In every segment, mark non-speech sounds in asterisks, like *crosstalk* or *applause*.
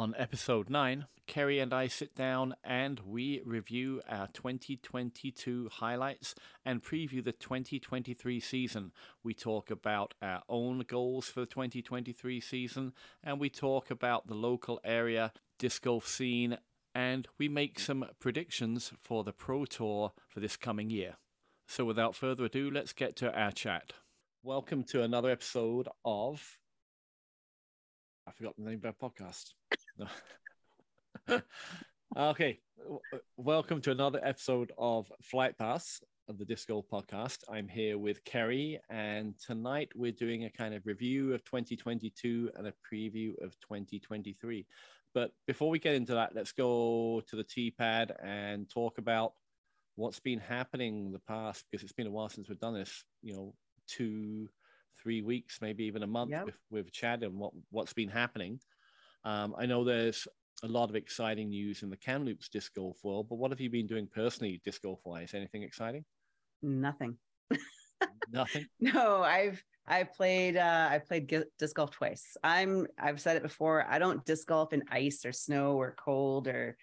On episode 9, Carrie and I sit down and we review our 2022 highlights and preview the 2023 season. We talk about our own goals for the 2023 season and we talk about the local area disc golf scene and we make some predictions for the Pro Tour for this coming year. So without further ado, let's get to our chat. Welcome to another episode of I forgot the name of our podcast. *laughs* okay, welcome to another episode of Flight Pass of the Disc Golf Podcast. I'm here with Carrie, and tonight we're doing a kind of review of 2022 and a preview of 2023. But before we get into that, let's go to the tee pad and talk about what's been happening the past because it's been a while since we've done this. You know, two three weeks, maybe even a month yep. with, with Chad and what, what's been happening. Um, I know there's a lot of exciting news in the Kamloops disc golf world, but what have you been doing personally, disc golf wise? Anything exciting? Nothing. Nothing. *laughs* no, I've I played uh, I played disc golf twice. I'm I've said it before. I don't disc golf in ice or snow or cold or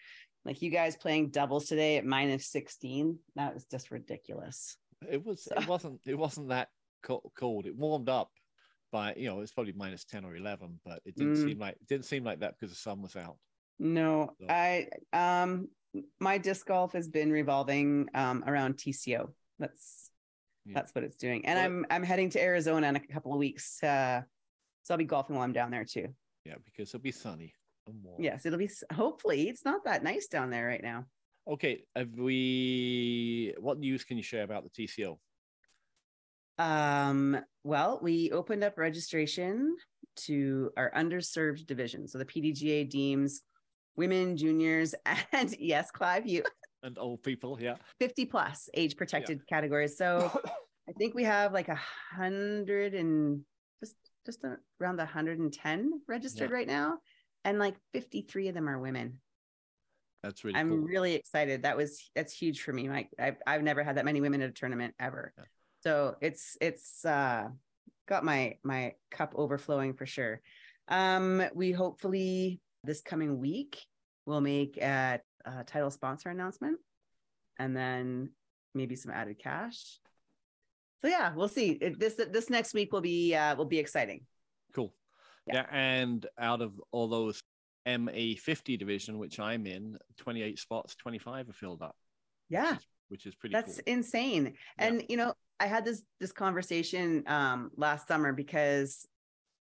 like you guys playing doubles today at minus 16. That was just ridiculous. It was. So. It wasn't. It wasn't that cold. It warmed up by you know it's probably minus ten or eleven, but it didn't mm. seem like it didn't seem like that because the sun was out. No, so. I um my disc golf has been revolving um around TCO. That's yeah. that's what it's doing, and well, I'm I'm heading to Arizona in a couple of weeks. Uh, so I'll be golfing while I'm down there too. Yeah, because it'll be sunny and warm. Yes, it'll be. Hopefully, it's not that nice down there right now. Okay, have we? What news can you share about the TCO? Um, well, we opened up registration to our underserved division. So the PDGA deems women, juniors, *laughs* and yes, Clive, you and old people, yeah, 50 plus age protected yeah. categories. So *coughs* I think we have like a hundred and just just around the 110 registered yeah. right now, and like 53 of them are women. That's really. I'm cool. really excited. That was that's huge for me. Like I've I've never had that many women at a tournament ever. Yeah. So it's it's uh, got my my cup overflowing for sure. Um, we hopefully this coming week we'll make a, a title sponsor announcement, and then maybe some added cash. So yeah, we'll see. It, this this next week will be uh, will be exciting. Cool. Yeah. yeah, and out of all those MA50 division, which I'm in, 28 spots, 25 are filled up. Yeah. Which is, which is pretty That's cool. insane. And, yeah. you know, I had this this conversation um, last summer because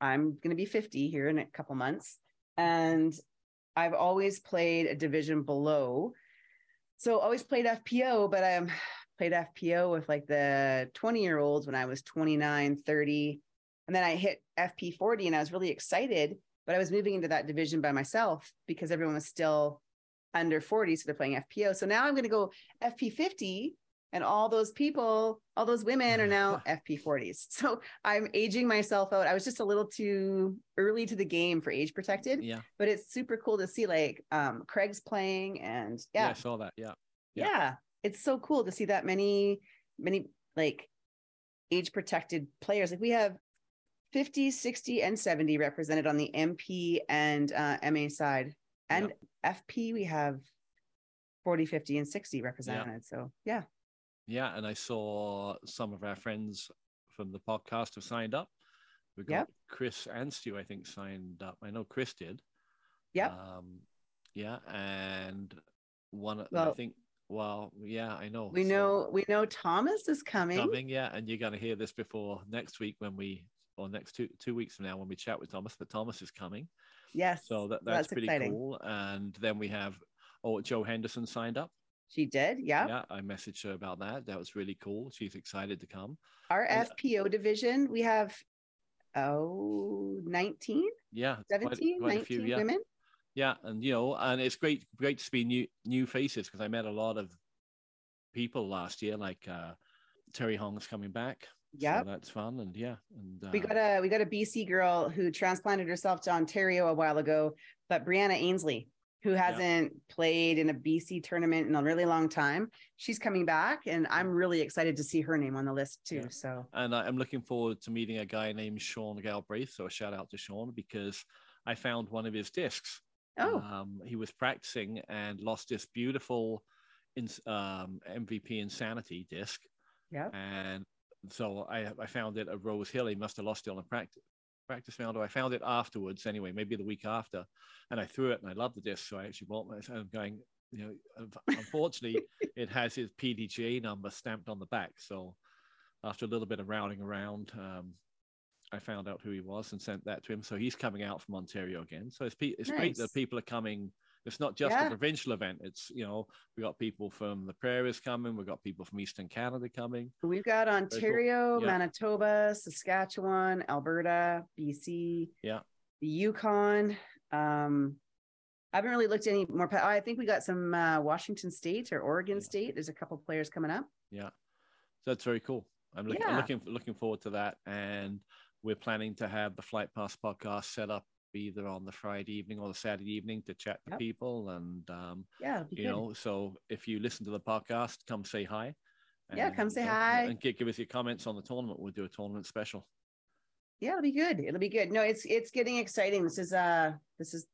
I'm going to be 50 here in a couple months, and I've always played a division below. So always played FPO, but I'm played FPO with like the 20 year olds when I was 29, 30. And then I hit FP 40 and I was really excited, but I was moving into that division by myself because everyone was still under 40. So they're playing FPO. So now I'm going to go FP 50 and all those people all those women are now *laughs* fp40s *laughs* so i'm aging myself out. I was just a little too early to the game for age protected yeah. but it's super cool to see like um craig's playing and yeah, yeah i saw that. Yeah. yeah. Yeah. It's so cool to see that many many like age protected players. Like we have 50 60 and 70 represented on the mp and uh, ma side. And yeah. fp we have 40 50 and 60 represented yeah. so yeah yeah, and I saw some of our friends from the podcast have signed up. We got yep. Chris and Stu, I think, signed up. I know Chris did. Yeah. Um, yeah, and one, well, I think. Well, yeah, I know. We so, know. We know Thomas is coming. Coming, yeah, and you're gonna hear this before next week when we, or next two two weeks from now when we chat with Thomas. But Thomas is coming. Yes. So that that's, that's pretty exciting. cool. And then we have, oh, Joe Henderson signed up. She did. Yeah. Yeah. I messaged her about that. That was really cool. She's excited to come. Our and, FPO division, we have oh 19 yeah 17 quite, quite 19 few, yeah. women yeah and you know and it's great great to see new new faces because i met a lot of people last year like uh terry hong's coming back yeah so that's fun and yeah and uh, we got a we got a bc girl who transplanted herself to ontario a while ago but brianna ainsley who hasn't yeah. played in a BC tournament in a really long time. She's coming back, and I'm really excited to see her name on the list too. Yeah. So, and I'm looking forward to meeting a guy named Sean Galbraith. So, a shout out to Sean because I found one of his discs Oh. Um, he was practicing and lost this beautiful in, um, MVP Insanity disc. Yeah. And so I, I found it at Rose Hill. He must have lost it on a practice practice round, or I found it afterwards anyway, maybe the week after, and I threw it and I loved the disc, so I actually bought my. I'm going, you know, *laughs* unfortunately, it has his PDGA number stamped on the back. So after a little bit of routing around, um, I found out who he was and sent that to him. So he's coming out from Ontario again. So it's, it's nice. great that people are coming. It's not just yeah. a provincial event. It's, you know, we got people from the prairies coming. We've got people from Eastern Canada coming. We've got Ontario, yeah. Manitoba, Saskatchewan, Alberta, BC. Yeah. The Yukon. Um, I haven't really looked any more. I think we got some uh, Washington State or Oregon yeah. State. There's a couple players coming up. Yeah, so that's very cool. I'm, look, yeah. I'm looking looking forward to that, and we're planning to have the Flight Pass podcast set up either on the Friday evening or the Saturday evening to chat to yep. people. And um, yeah, you good. know, so if you listen to the podcast, come say hi. And, yeah, come say hi and give, give us your comments on the tournament. We'll do a tournament special. Yeah, it'll be good. It'll be good. No, it's it's getting exciting. This is uh this is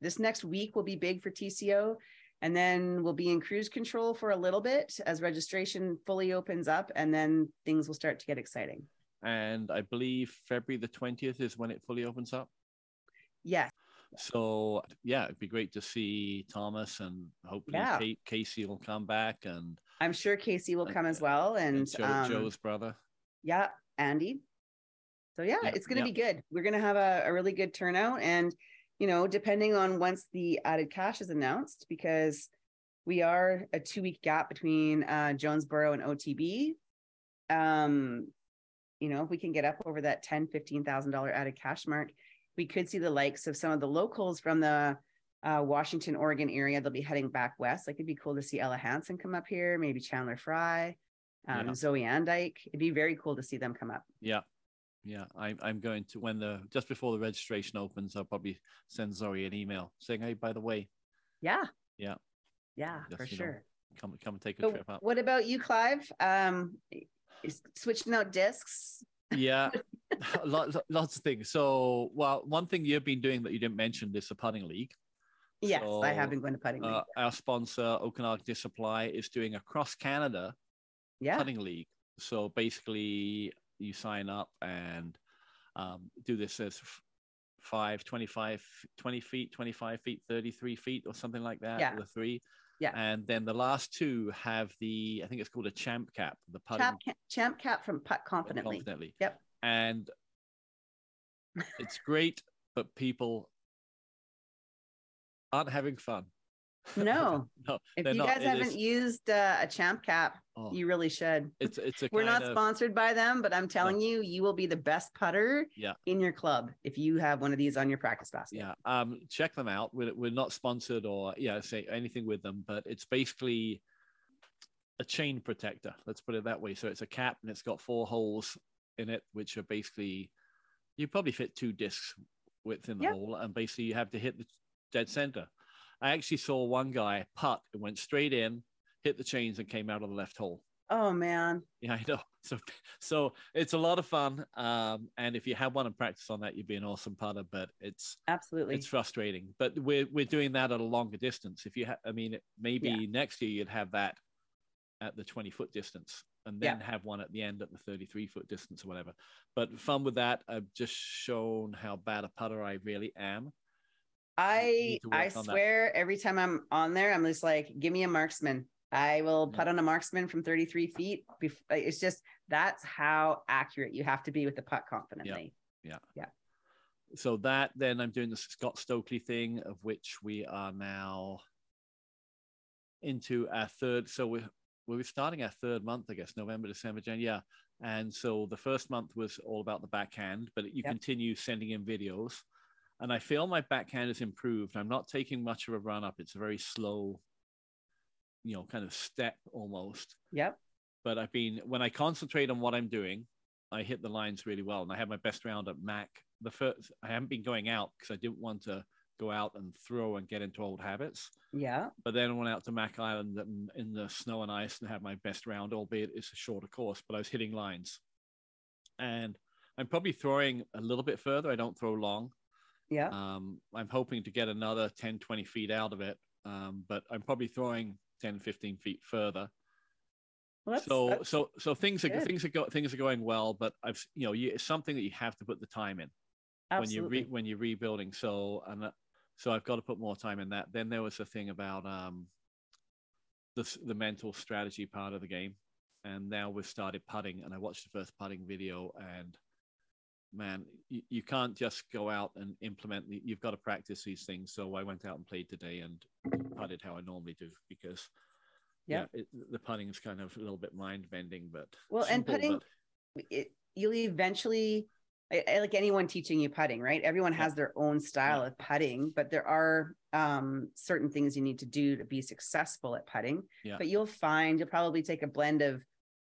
this next week will be big for TCO. And then we'll be in cruise control for a little bit as registration fully opens up, and then things will start to get exciting and I believe February the 20th is when it fully opens up. Yes. So yeah, it'd be great to see Thomas and hopefully yeah. Kate, Casey will come back and I'm sure Casey will come as well and, and Joe, um, Joe's brother. Yeah, Andy. So yeah, yeah it's going to yeah. be good. We're going to have a, a really good turnout and you know, depending on once the added cash is announced because we are a 2 week gap between uh Jonesboro and OTB. Um you know, if we can get up over that ten, fifteen thousand dollar added cash mark, we could see the likes of some of the locals from the uh, Washington, Oregon area. They'll be heading back west. Like it'd be cool to see Ella Hansen come up here, maybe Chandler Fry, um, yeah. Zoe Andyke. It'd be very cool to see them come up. Yeah. Yeah, I'm, I'm going to when the just before the registration opens, I'll probably send Zoe an email saying, "Hey, by the way." Yeah. Yeah. Yeah, just, for sure. Know, come come and take a so trip up. What about you, Clive? Um, switching out discs yeah *laughs* *laughs* lots, lots of things so well one thing you've been doing that you didn't mention is the putting league yes so, i have been going to putting league uh, our sponsor okanagan supply is doing a cross canada yeah. putting league so basically you sign up and um, do this as 5 25 20 feet 25 feet 33 feet or something like that yeah. the three yeah. And then the last two have the, I think it's called a champ cap, the putting. Champ, champ cap from Putt Confidently. Confidently. Yep. And it's great, but people aren't having fun. *laughs* No, no. If you not. guys it haven't is... used uh, a champ cap, oh, you really should. It's it's a. We're not of... sponsored by them, but I'm telling no. you, you will be the best putter yeah. in your club if you have one of these on your practice basket. Yeah, um, check them out. We're, we're not sponsored or yeah, say anything with them, but it's basically a chain protector. Let's put it that way. So it's a cap and it's got four holes in it, which are basically you probably fit two discs within the yep. hole, and basically you have to hit the dead center. I actually saw one guy putt and went straight in, hit the chains, and came out of the left hole. Oh man. Yeah, I know. *laughs* So, so it's a lot of fun. Um, and if you have one and practice on that, you'd be an awesome putter. But it's absolutely it's frustrating. But we're we're doing that at a longer distance. If you, have, I mean, maybe yeah. next year you'd have that at the twenty foot distance, and then yeah. have one at the end at the thirty three foot distance or whatever. But fun with that. I've just shown how bad a putter I really am. I I swear that. every time I'm on there, I'm just like, give me a marksman. I will put on a marksman from 33 feet. It's just that's how accurate you have to be with the putt confidently. Yeah. Yeah. So that then I'm doing the Scott Stokely thing, of which we are now into our third. So we're we're starting our third month, I guess, November, December, January. Yeah. And so the first month was all about the backhand, but you yep. continue sending in videos and I feel my backhand has improved. I'm not taking much of a run up. It's a very slow, you know, kind of step almost. Yep. But I've been when I concentrate on what I'm doing, I hit the lines really well, and I had my best round at Mac. The first I haven't been going out because I didn't want to go out and throw and get into old habits. Yeah. But then I went out to Mac Island in the snow and ice and had my best round, albeit it's a shorter course, but I was hitting lines. And I'm probably throwing a little bit further. I don't throw long, Yeah. Um, I'm hoping to get another 10, 20 feet out of it, um, but I'm probably throwing 10, 15 feet further. Well, that's, so that's so so things are good. things are go, things are going well, but I've you know you, it's something that you have to put the time in Absolutely. when you re, when you're rebuilding. So and so I've got to put more time in that. Then there was the thing about um, the the mental strategy part of the game, and now we've started putting. And I watched the first putting video, and man, you, you can't just go out and implement. You've got to practice these things. So I went out and played today and putted how I normally do because yeah, yeah it, the putting is kind of a little bit mind bending, but well, simple, and putting but... it, you'll eventually like anyone teaching you putting, right? Everyone has their own style of putting, but there are um, certain things you need to do to be successful at putting. Yeah. But you'll find you'll probably take a blend of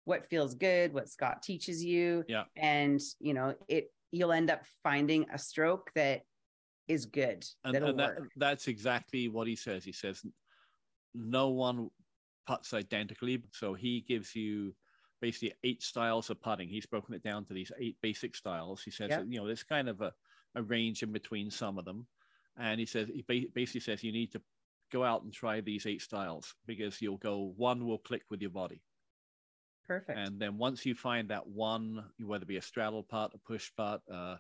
what feels good, what Scott teaches you, yeah, and you know it. You'll end up finding a stroke that is good. And, and that, that's exactly what he says. He says no one puts identically. So he gives you basically eight styles of putting. He's broken it down to these eight basic styles. He says, you know, there's kind of a, a range in between some of them. And he says, he basically says you need to go out and try these eight styles because you'll go, one will click with your body. Perfect. And then once you find that one, whether it be a straddle putt, a push putt, a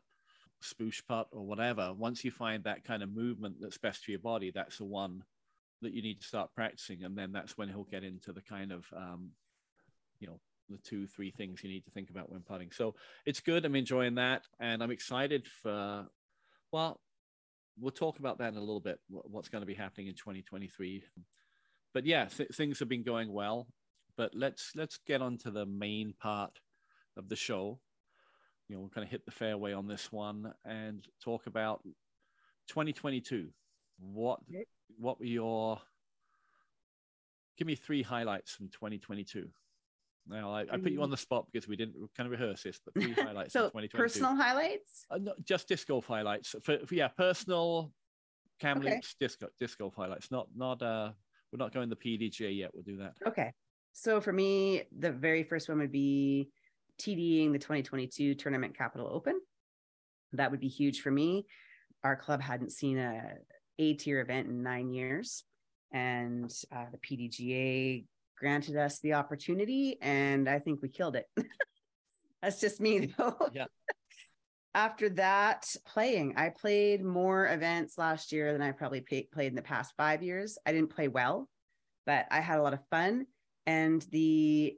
spush putt, or whatever, once you find that kind of movement that's best for your body, that's the one that you need to start practicing, and then that's when he'll get into the kind of um, you know the two three things you need to think about when putting. So it's good. I'm enjoying that, and I'm excited for. Well, we'll talk about that in a little bit. What's going to be happening in 2023? But yeah, th- things have been going well. But let's let's get on to the main part of the show. You know, we're going to hit the fairway on this one and talk about 2022. What what were your give me three highlights from 2022 now I, I, put you on the spot because we didn't kind of rehearse this but three *laughs* highlights so personal highlights? Uh, no, just disc golf highlights. For, for yeah personal Kamloops okay. disc, disc golf highlights. Not not uh we're not going the pdga yet. We'll do that. Okay. So for me the very first one would be tding the 2022 tournament capital open. That would be huge for me. Our club hadn't seen a a tier event in nine years. And uh, the PDGA granted us the opportunity, and I think we killed it. *laughs* That's just me, *laughs* though. Yeah. After that, playing, I played more events last year than I probably pay- played in the past five years. I didn't play well, but I had a lot of fun. And the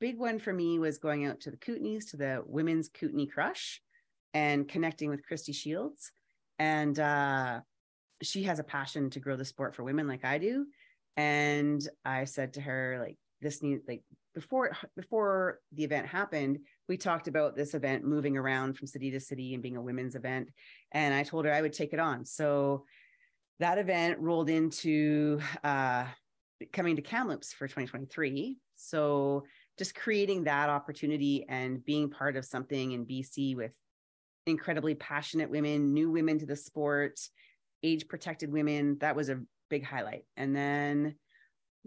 big one for me was going out to the Kootenays, to the Women's Kootenay Crush, and connecting with Christy Shields. And uh, she has a passion to grow the sport for women like I do. And I said to her, like, this needs like before before the event happened, we talked about this event moving around from city to city and being a women's event. And I told her I would take it on. So that event rolled into uh, coming to Kamloops for 2023. So just creating that opportunity and being part of something in BC with incredibly passionate women, new women to the sport, age protected women. That was a big highlight. And then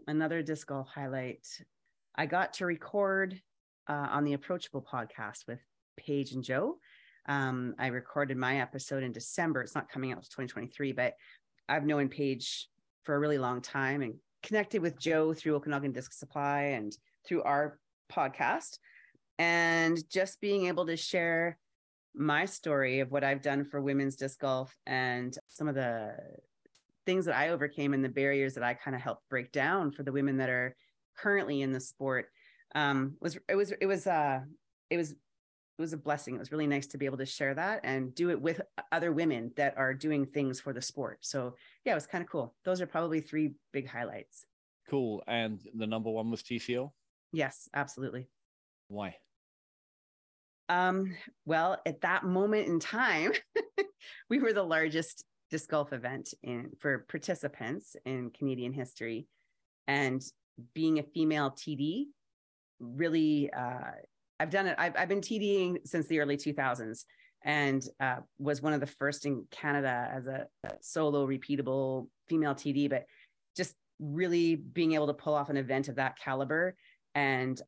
another disc golf highlight. I got to record uh, on the Approachable podcast with Paige and Joe. Um, I recorded my episode in December. It's not coming out to 2023, but I've known Paige for a really long time and connected with Joe through Okanagan Disc Supply and through our podcast. And just being able to share my story of what I've done for women's disc golf and some of the things that I overcame and the barriers that I kind of helped break down for the women that are currently in the sport um, was it was it was uh it was it was a blessing. It was really nice to be able to share that and do it with other women that are doing things for the sport. So yeah, it was kind of cool. Those are probably three big highlights. Cool. And the number one was TCO? Yes, absolutely. Why? Um, well, at that moment in time, *laughs* we were the largest disc golf event in for participants in Canadian history. And being a female TD, really, uh, I've done it. I've, I've been TDing since the early 2000s and uh, was one of the first in Canada as a, solo repeatable female TD, but just really being able to pull off an event of that caliber. And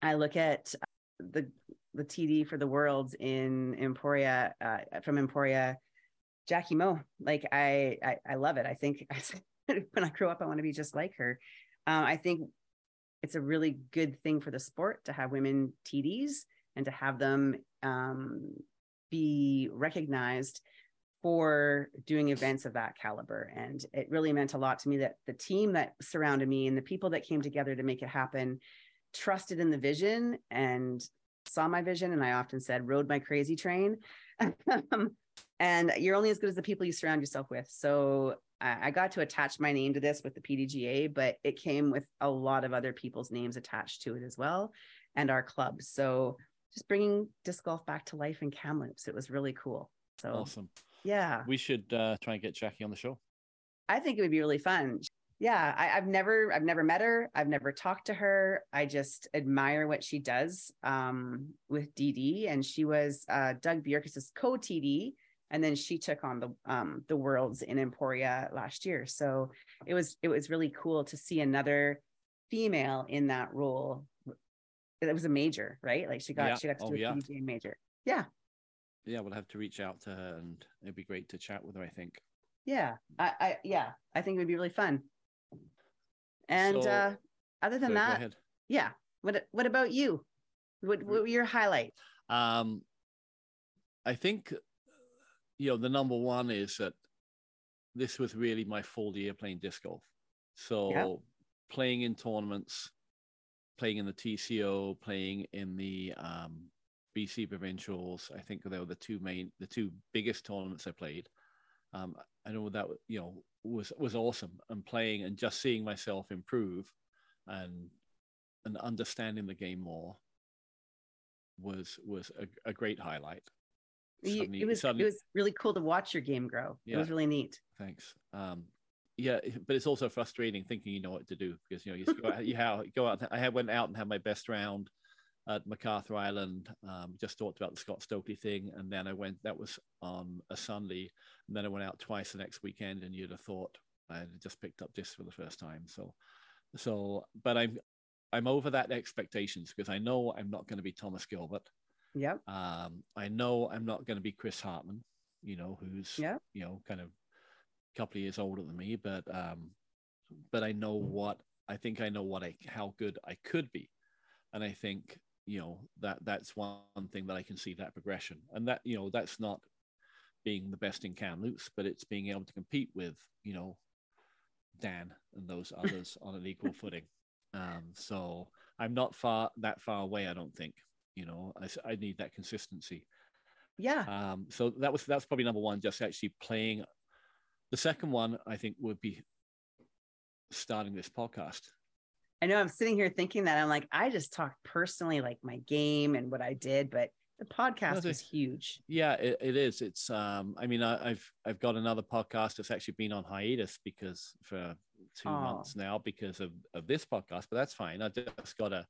I look at the the TD for the Worlds in Emporia uh, from Emporia Jackie Mo. Like I, I, I love it. I think *laughs* when I grow up, I want to be just like her. Um, I think it's a really good thing for the sport to have women TDs and to have them um, be recognized for doing events of that caliber. And it really meant a lot to me that the team that surrounded me and the people that came together to make it happen trusted in the vision and saw my vision. And I often said, rode my crazy train. *laughs* and you're only as good as the people you surround yourself with. So I got to attach my name to this with the PDGA, but it came with a lot of other people's names attached to it as well, and our clubs. So just bringing disc golf back to life in Kamloops, it was really cool. So awesome. Yeah, we should uh, try and get Jackie on the show. I think it would be really fun. Yeah, I, have never, I've never met her. I've never talked to her. I just admire what she does um, with DD, and she was uh, Doug Bjorkis's co TD and then she took on the um, the worlds in Emporia last year. So it was it was really cool to see another female in that role. It was a major, right? Like she got yeah. she got to oh, do a yeah. Major. Yeah. Yeah, we'll have to reach out to her, and it'd be great to chat with her. I think. Yeah, I, I yeah, I think it would be really fun. And so, uh, other than that, yeah. What what about you? What what were your highlights? Um, I think you know, the number one is that this was really my full year playing disc golf. So yeah. playing in tournaments, playing in the TCO, playing in the um, BC provincials. I think they were the two main, the two biggest tournaments I played. Um, I know that you know was was awesome, and playing and just seeing myself improve, and and understanding the game more was was a, a great highlight suddenly, it was suddenly, it was really cool to watch your game grow. Yeah, it was really neat. Thanks. Um, yeah, but it's also frustrating thinking you know what to do because you know you go out, *laughs* you have, go out. I went out and had my best round at McArthur Island. Um, just talked about the Scott Stokely thing, and then I went. That was on a Sunday, and then I went out twice the next weekend. And you'd have thought I had just picked up this for the first time. So, so, but I'm I'm over that expectations because I know I'm not going to be Thomas Gilbert. Yeah. Um, I know I'm not going to be Chris Hartman, you know, who's yeah. you know kind of a couple of years older than me, but um, but I know what I think I know what I how good I could be, and I think you know that that's one thing that I can see that progression, and that you know that's not being the best in Kamloops, but it's being able to compete with you know Dan and those *laughs* others on an equal footing. Um, so I'm not far that far away, I don't think you know I, I need that consistency. Yeah. Um so that was that's probably number one just actually playing. The second one i think would be starting this podcast i know i'm sitting here thinking that i'm like i just talked personally like my game and what i did but the podcast is huge yeah it, it is it's um i mean I, have i've got another podcast that's actually been on hiatus because for two oh. months now because of of this podcast but that's fine i just gotta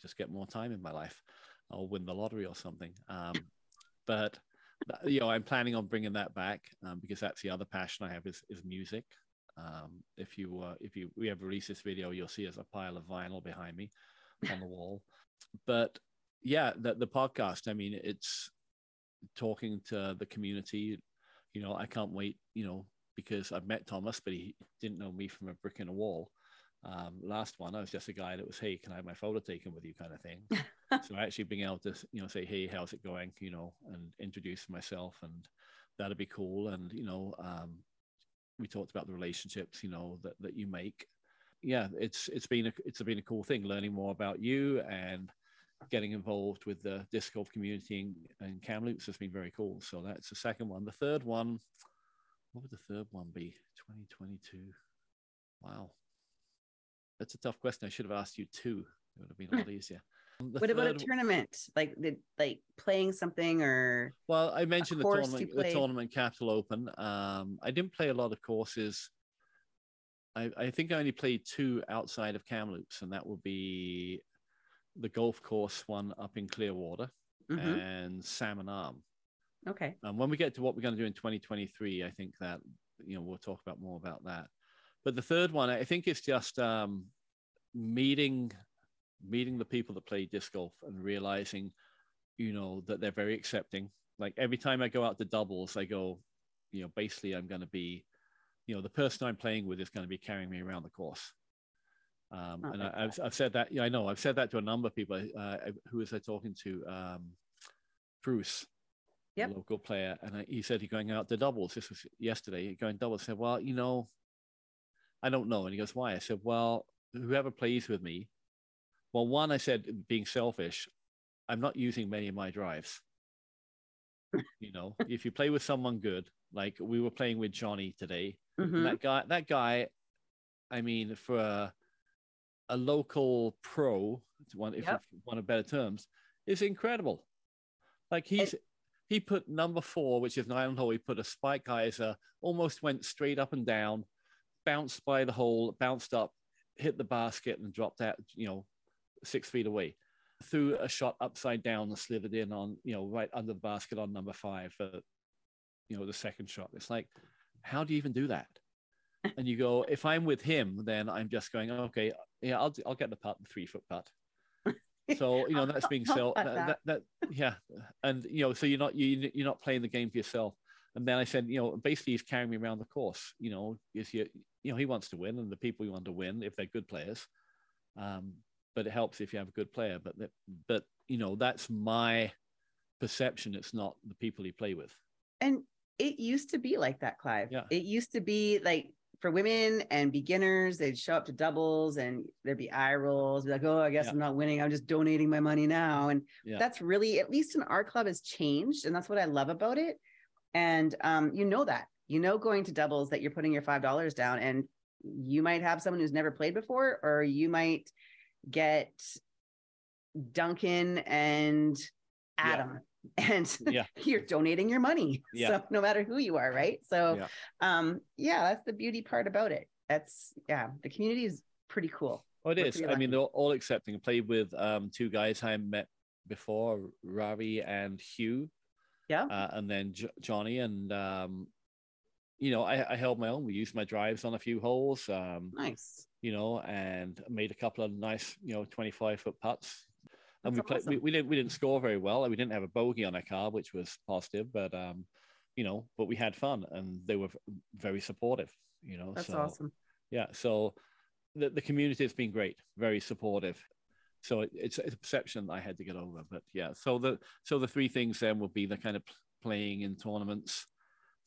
just get more time in my life I'll win the lottery or something. Um, but you know, I'm planning on bringing that back um, because that's the other passion I have is, is music. Um, if you uh, if you we ever release this video, you'll see there's a pile of vinyl behind me on the wall. But yeah, the the podcast. I mean, it's talking to the community. You know, I can't wait. You know, because I've met Thomas, but he didn't know me from a brick in a wall. Um, last one, I was just a guy that was, hey, can I have my photo taken with you, kind of thing. *laughs* so actually being able to, you know, say, hey, how's it going, you know, and introduce myself, and that'd be cool. And you know, um, we talked about the relationships, you know, that that you make. Yeah, it's it's been a it's been a cool thing learning more about you and getting involved with the disc golf community in, in Kamloops has been very cool. So that's the second one. The third one, what would the third one be? 2022. Wow. That's a tough question. I should have asked you two. It would have been a lot hmm. easier. The what about a *laughs* tournament? Like the like playing something or well, I mentioned the tournament, the tournament Capital Open. Um, I didn't play a lot of courses. I, I think I only played two outside of Kamloops, and that would be the golf course one up in Clearwater mm-hmm. and Salmon Arm. Okay. And when we get to what we're going to do in 2023, I think that you know we'll talk about more about that. But the third one, I think it's just um, meeting meeting the people that play disc golf and realizing, you know, that they're very accepting. Like every time I go out to doubles, I go, you know, basically I'm going to be, you know, the person I'm playing with is going to be carrying me around the course. Um, Oh, and I, I've. I've said that, yeah, I know, I've said that to a number of people. Uh, who was I talking to? Um, Bruce, a Yep. local player, and I, he said he's going out to doubles. This was yesterday. He going doubles. I said, well, you know, I don't know. And he goes, why? I said, well, whoever plays with me. Well, one, I said, being selfish, I'm not using many of my drives. you know, *laughs* if you play with someone good, like we were playing with Johnny today, Mhm. that guy, that guy, I mean, for a, a local pro, to one, if Yep. one of better terms, is incredible. Like he's he put number four, which is an island hole. He put a spike geyser, almost went straight up and down, bounced by the hole, bounced up, hit the basket, and dropped out. You know, six feet away. Threw a shot upside down and slithered in on you know right under the basket on number five for you know the second shot. It's like, how do you even do that? *laughs* And you go, if I'm with him, then I'm just going, okay, yeah, I'll I'll get the putt, the three foot putt. *laughs* So you know that's being I'll That, that, that yeah, and you know, so you're not you you're not playing the game for yourself. And then I said, you know, basically he's carrying me around the course. You know, is you you know he wants to win, and the people you want to win if they're good players. Um, but it helps if you have a good player. But that, but you know that's my perception. It's not the people you play with. And it used to be like that, Clive. Yeah. It used to be like for women and beginners, they'd show up to doubles and there'd be eye rolls, be like, oh, I guess Yeah. I'm not winning. I'm just donating my money now. And Yeah. that's really, at least in our club, has changed. And that's what I love about it. And um, you know that. You know, going to doubles that you're putting your $5 down and you might have someone who's never played before, or you might get Duncan and Yeah. Adam. *laughs* And Yeah. you're donating your money. Yeah. So no matter who you are, right? So Yeah. um yeah, that's the beauty part about it. That's yeah, the community is pretty cool. Oh, it We're is. I mean, they're all accepting. I played with um, two guys I met before, Ravi and Hugh, Yeah. uh, and then J- Johnny. And, um, you know, I, I held my own. We used my drives on a few holes, um, Nice. you know, and made a couple of nice, you know, 25 foot putts. And we That's played, we, we didn't we didn't score very well. We didn't have a bogey on our car, which was positive, but um, you know, but we had fun and they were very supportive, you know. That's so, awesome. yeah so the, the community has been great very supportive so it, it's, it's a perception i had to get over but yeah so the so the three things then would be the kind of playing in tournaments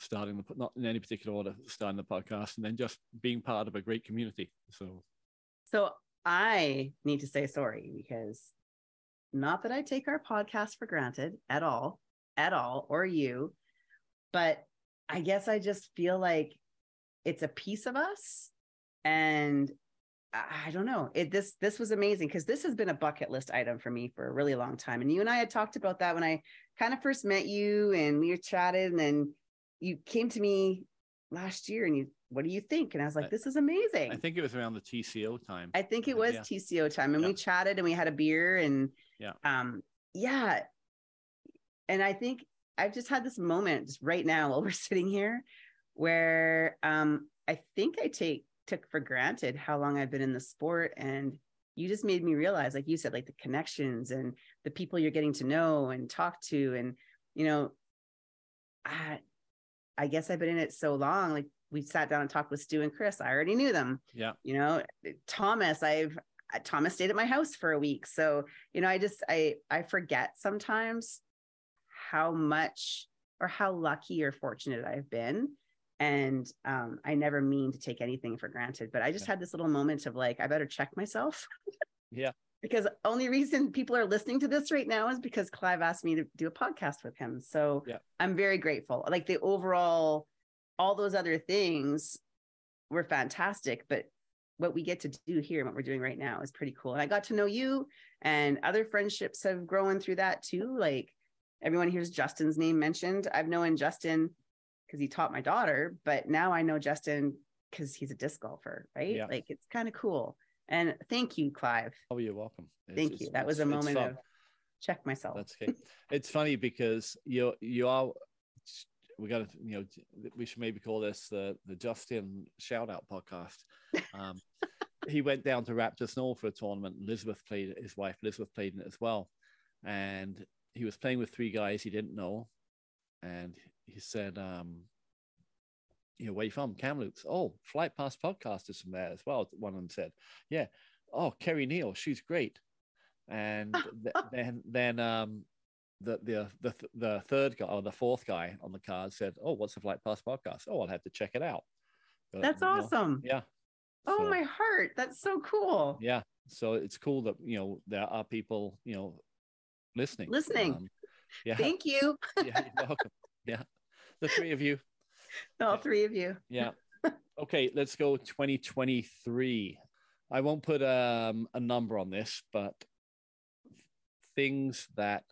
starting the not in any particular order starting the podcast and then just being part of a great community so So I need to say sorry because not that I take our podcast for granted at all, at all, or you, but I guess I just feel like it's a piece of us. And I don't know. It this this was amazing because this has been a bucket list item for me for a really long time. And you and I had talked about that when I kind of first met you and we chatted and then you came to me last year and you what do you think? And I was like, this is amazing. i think it was around the tco time I think it was yeah. TCO time, and Yeah. we chatted and we had a beer and Yeah. um, yeah. And I think I've just had this moment just right now *laughs* while we're sitting here, where um, I think I take took for granted how long I've been in the sport, and you just made me realize, like you said, like the connections and the people you're getting to know and talk to, and you know, I I guess I've been in it so long, like. We sat down and talked with Stu and Chris. I already knew them yeah you know thomas i've thomas stayed at my house for a week so you know i just i i forget sometimes how much or how lucky or fortunate i've been and um, i never mean to take anything for granted but i just Yeah. had this little moment of like i better check myself yeah because only reason people are listening to this right now is because clive asked me to do a podcast with him. So Yeah. i'm very grateful. Like the overall all those other things were fantastic but what we get to do here and what we're doing right now is pretty cool. And i got to know you and other friendships have grown through that too. Like everyone hears justin's name mentioned. I've known justin because he taught my daughter but now i know justin because he's a disc golfer right? Yeah. like it's kind of cool and thank you clive. Oh you're welcome. It's- thank you. That was a moment of check myself. That's okay. it's funny because you you are we got to you know we should maybe call this the the Justin shout out podcast. *laughs* Um, he went down to Raptors Snow for a tournament. Elizabeth played his wife Elizabeth played in it as well, and he was playing with three guys he didn't know, and he said um, you know, where you from? Kamloops. Oh, Flight Pass podcast is from there as well. One of them said, yeah. Oh, Carrie Neal, she's great. And *laughs* th- then, then, um, the, the the the third guy or the fourth guy on the card said, "Oh, what's the Flight Pass podcast? Oh, I'll have to check it out." But, That's awesome. Know, yeah. Oh so, my heart, that's so cool. Yeah, so it's cool that you know there are people you know listening. Listening. Um, yeah. Thank you. *laughs* yeah, you're welcome. Yeah, the three of you. *laughs* All three of you. Yeah. *laughs* Okay, let's go 2023. I won't put um, a number on this, but things that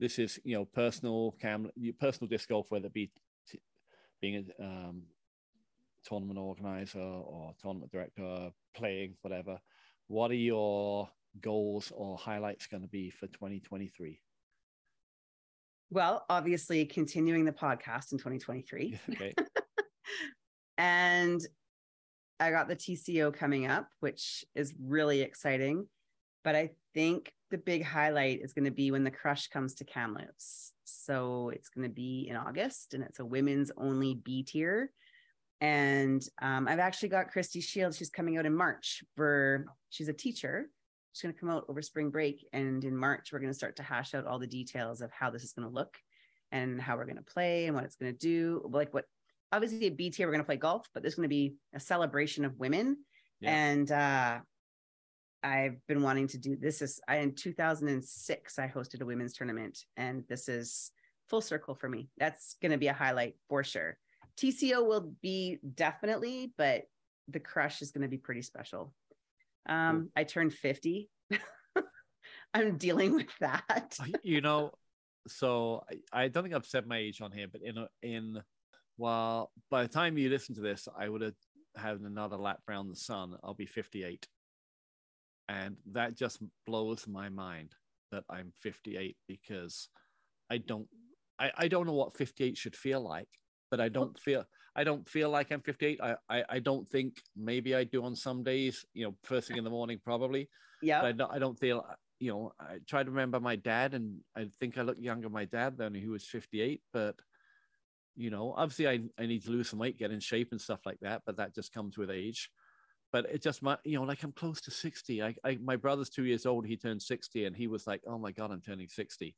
this is, you know, personal cam, personal disc golf, whether it be t- being a um, tournament organizer or tournament director, playing, whatever. What are your goals or highlights going to be for 2023? Well, obviously, continuing the podcast in *laughs* 2023. Okay. *laughs* and I got the TCO coming up, which is really exciting. But I think the big highlight is going to be when the crush comes to Kamloops. So it's going to be in August and it's a women's only B tier. And um, I've actually got Christy Shields. She's coming out in March for, she's a teacher. She's going to come out over spring break. And in March, we're going to start to hash out all the details of how this is going to look and how we're going to play and what it's going to do. Like what, obviously, at B tier, we're going to play golf, but there's going to be a celebration of women. Yeah. And uh, I've been wanting to do this is I in 2006 I hosted a women's tournament and this is full circle for me. That's going to be a highlight for sure. TCO will be definitely, but the crush is going to be pretty special. Um, I turned 50. *laughs* I'm dealing with that. you know, so I, I, don't think I've said my age on here, but in a, in well, by the time you listen to this, I would have had another lap around the sun. I'll be 58 and that just blows my mind that i'm 58 because i don't I, I don't know what 58 should feel like but i don't feel i don't feel like i'm 58 I, I i don't think maybe i do on some days you know first thing in the morning probably yeah. I don't, I don't feel you know i try to remember my dad and i think i look younger my dad than he was 58 but you know obviously i, I need to lose some weight get in shape and stuff like that but that just comes with age. But it just my you know like i'm close to 60 I, I my brother's two years old he turned 60 and he was like oh my god i'm turning 60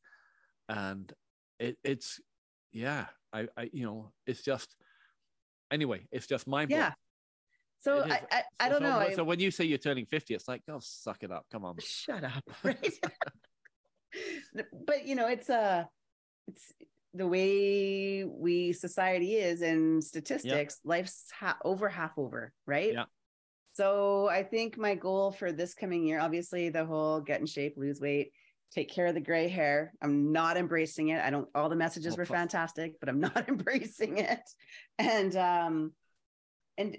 and it, it's yeah I, I you know it's just anyway it's just mind yeah. So I, I, I don't so, know so when you say you're turning 50 it's like oh suck it up. Come on. Shut up *laughs* right? *laughs* But you know it's uh it's the way we society is and statistics yeah. life's ha- over half over right? Yeah. So I think my goal for this coming year, obviously the whole get in shape, lose weight, take care of the gray hair. I'm not embracing it. I don't all the messages oh, were fantastic, but I'm *laughs* not embracing it. And um and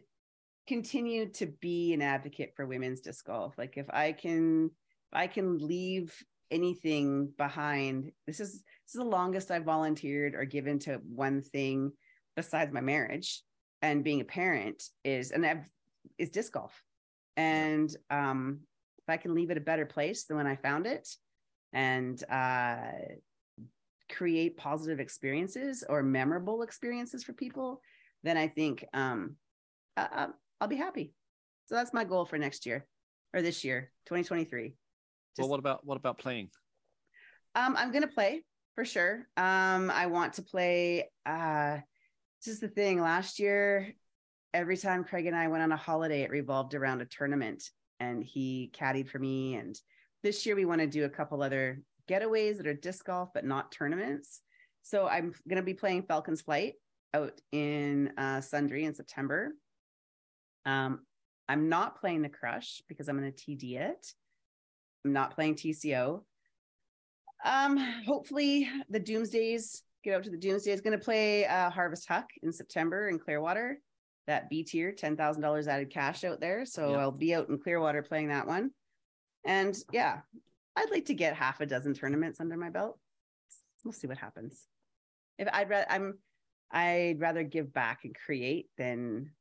continue to be an advocate for women's disc golf. Like if I can if I can leave anything behind, this is this is the longest I've volunteered or given to one thing besides my marriage and being a parent is and I've is disc golf. And um, if I can leave it a better place than when I found it and uh, create positive experiences or memorable experiences for people, then I think um, I'll be happy. So that's my goal for next year or this year, 2023. Just, well, what about what about playing? Um, I'm gonna play for sure. Um, I want to play. Uh, this is the thing. Last year, every time Craig and I went on a holiday, it revolved around a tournament and he caddied for me. And this year we want to do a couple other getaways that are disc golf, but not tournaments. So I'm going to be playing Falcon's Flight out in uh, Sundre in September. Um, I'm not playing the Crush because I'm going to TD it. I'm not playing TCO. Um, hopefully the Doomsdays get out to the Doomsday. Doomsdays. Going to play uh, Harvest Huck in September in Clearwater that B tier, $10,000 added cash out there. So yeah. I'll be out in Clearwater playing that one. And yeah, I'd like to get half a dozen tournaments under my belt. We'll see what happens. If I'd rather, I'm, I'd rather give back and create than,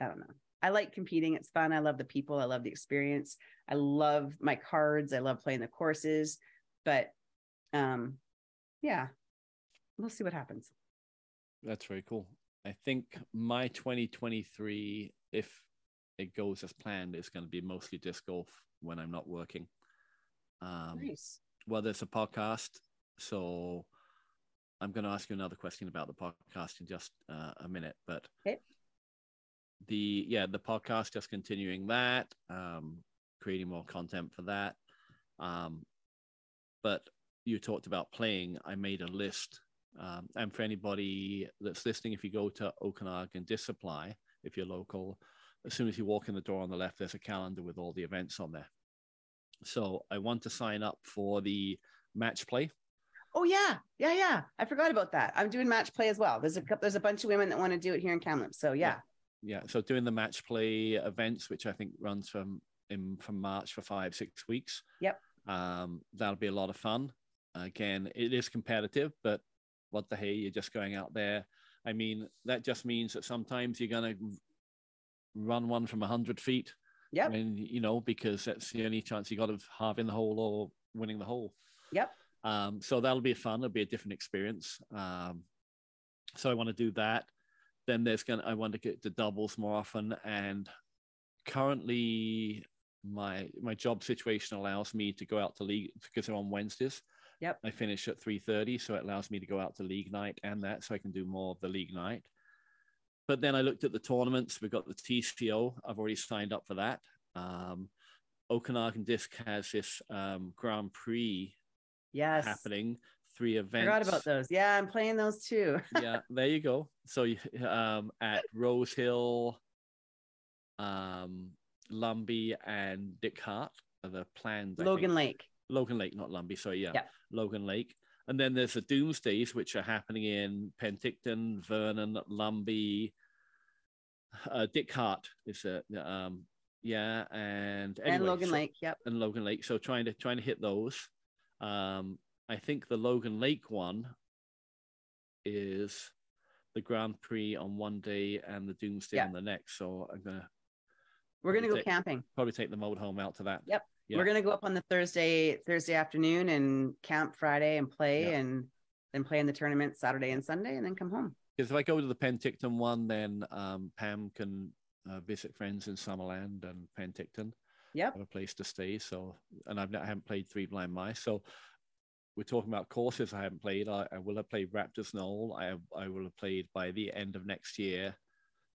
I don't know. I like competing. It's fun. I love the people. I love the experience. I love my cards. I love playing the courses. But um, yeah, we'll see what happens. That's very cool. I think my 2023, if it goes as planned, is going to be mostly disc golf when I'm not working. Um, nice. Well, there's a podcast, so I'm going to ask you another question about the podcast in just uh, a minute. But okay. the yeah, the podcast, just continuing that, um, creating more content for that. Um, but you talked about playing. I made a list um, and for anybody that's listening, if you go to Okanagan Disc Supply, if you're local, as soon as you walk in the door on the left, there's a calendar with all the events on there. So I want to sign up for the match play. Oh yeah, yeah, yeah. I forgot about that. I'm doing match play as well. There's a there's a bunch of women that want to do it here in Kamloops. So yeah. yeah. yeah. So doing the match play events, which I think runs from in from March for five six weeks. Yep. Um, that'll be a lot of fun. Again, it is competitive, but what the hey, you're just going out there. I mean, that just means that sometimes you're going to run one from 100 feet. Yeah. I mean, you know, because that's the only chance you got of halving the hole or winning the hole. Yep. Um, so that'll be fun. It'll be a different experience. Um, so I want to do that. Then there's going to, I want to get the doubles more often. And currently, my my job situation allows me to go out to league because they're on Wednesdays. Yep. I finish at 3:30, so it allows me to go out to league night and that, so I can do more of the league night. But then I looked at the tournaments. We've got the TCO. I've already signed up for that. Um, Okanagan Disc has this um, Grand Prix yes. happening. Three events. Forgot about those. Yeah, I'm playing those too. *laughs* yeah, there you go. So um, at Rose Hill, um, Lumby, and Dick Hart are the plans. Logan Lake. Logan Lake, not Lumby. Sorry, yeah. yeah. Logan Lake. And then there's the Doomsdays, which are happening in Penticton, Vernon, Lumby, uh, Dick Hart is a um, yeah, and anyway, and Logan so, Lake, yep, and Logan Lake. So trying to trying to hit those. Um, I think the Logan Lake one is the Grand Prix on one day and the Doomsday on the next. So I'm gonna. We're gonna go take, camping. Probably take the mold home out to that. Yep. Yeah. We're gonna go up on the Thursday Thursday afternoon and camp Friday and play yeah. and then play in the tournament Saturday and Sunday and then come home. Because if I go to the Penticton one, then um, Pam can uh, visit friends in Summerland and Penticton. Yep. Have a place to stay. So, and I've not, I haven't played Three Blind Mice. So, we're talking about courses I haven't played. I, I will have played Raptors Knoll. I I will have played by the end of next year.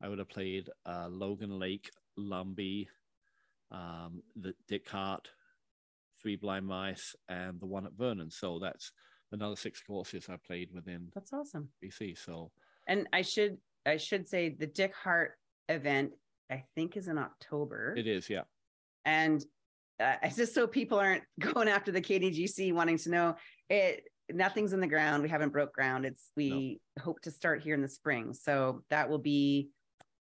I would have played uh, Logan Lake, Lumby, um, the Dick Hart, Three Blind Mice, and the one at Vernon. So that's another six courses I played within. That's awesome. BC. So, and I should I should say the Dick Hart event I think is in October. It is, yeah. And uh, *laughs* just so people aren't *laughs* going after the KDGC wanting to know it. Nothing's in the ground. We haven't broke ground. It's we no. hope to start here in the spring. So that will be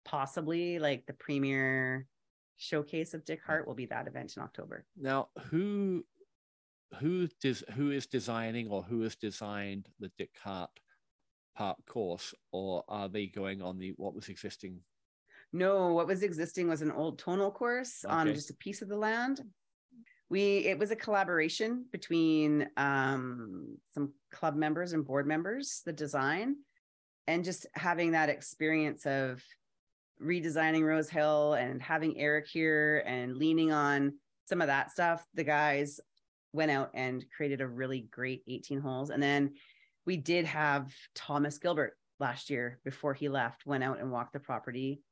possibly like the premier showcase of Dick Hart will be that event in October. Now, who who does who is designing or who has designed the Dick Hart Park course, or are they going on the what was existing? No, what was existing was an old tonal course okay. on just a piece of the land. We it was a collaboration between um, some club members and board members, the design, and just having that experience of redesigning Rose Hill and having Eric here and leaning on some of that stuff, the guys went out and created a really great 18 holes. And then we did have Thomas Gilbert last year before he left, went out and walked the property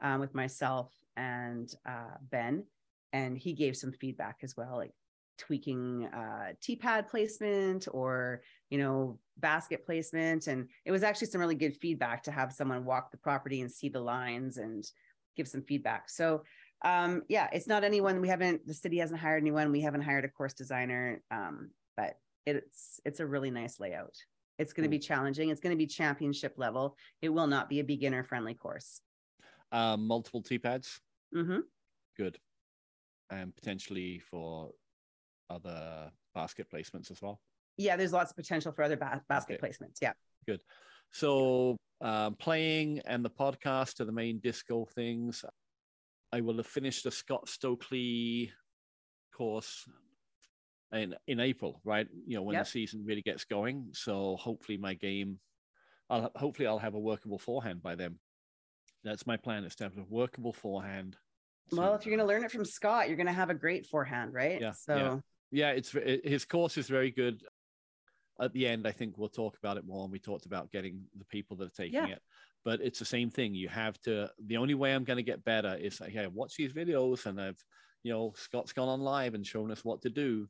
um, with myself and uh, Ben. And he gave some feedback as well, like tweaking uh, tee pad placement or you know basket placement. And it was actually some really good feedback to have someone walk the property and see the lines and give some feedback. So um, yeah it's not anyone we haven't the city hasn't hired anyone. We haven't hired a course designer um, but it's it's a really nice layout. It's going to be challenging. It's going to be championship level. It will not be a beginner friendly course. Um, multiple tee pads mm-hmm. good. And potentially for other basket placements as well? Yeah, there's lots of potential for other ba- basket okay. placements. Yeah. Good. So um, playing and the podcast are the main disco things. I will have finished the Scott Stokely course in in April, right? You know when yep. the season really gets going. So hopefully my game, I'll hopefully I'll have a workable forehand by then. That's my plan is to have a workable forehand. Well, if you're going to learn it from Scott, you're going to have a great forehand, right? Yeah. So yeah. Yeah, it's it, his course is very good. At the end, I think we'll talk about it more. And we talked about getting the people that are taking Yeah. it, but it's the same thing. You have to. The only way I'm going to get better is like, hey, watch these videos, and I've, you know, Scott's gone on live and shown us what to do.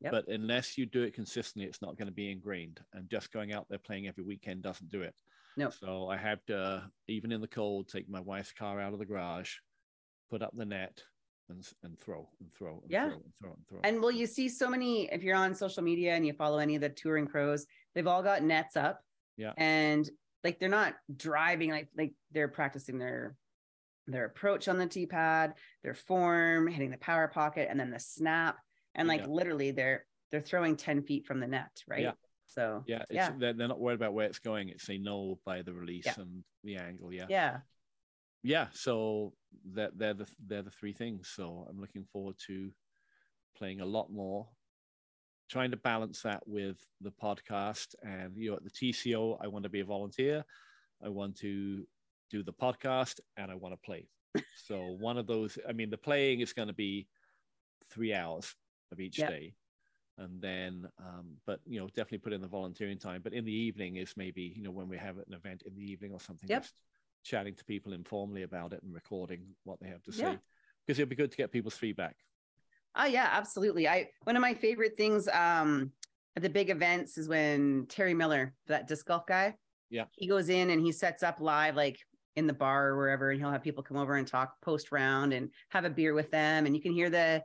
Yep. But unless you do it consistently, it's not going to be ingrained. And just going out there playing every weekend doesn't do it. No. So I have to, even in the cold, take my wife's car out of the garage, put up the net, and and throw and throw and Yeah. throw and throw and throw. And well, you see so many, if you're on social media and you follow any of the touring pros, they've all got nets up. Yeah. And like they're not driving, like like they're practicing their their approach on the tee pad, their form, hitting the power pocket, and then the snap. And like Yeah. literally they're they're throwing 10 feet from the net, right? Yeah. So yeah, it's, yeah. They're, they're not worried about where it's going. It's they know by the release Yeah. and the angle. Yeah. yeah. Yeah so that they're the they're the three things. So i'm looking forward to playing a lot more trying to balance that with the podcast. And you know at the tco i want to be a volunteer. I want to do the podcast and i want to play. So *laughs* one of those i mean the playing is going to be three hours of each Yep. day. And then um, but you know definitely put in the volunteering time. But in the evening is maybe you know when we have an event in the evening or something Yep. Chatting to people informally about it and recording what they have to say because it'd be good to get people's feedback Oh yeah, absolutely. I one of my favorite things um at the big events is when Terry Miller, that disc golf guy, Yeah. he goes in and he sets up live like in the bar or wherever, and he'll have people come over and talk post round and have a beer with them, and you can hear the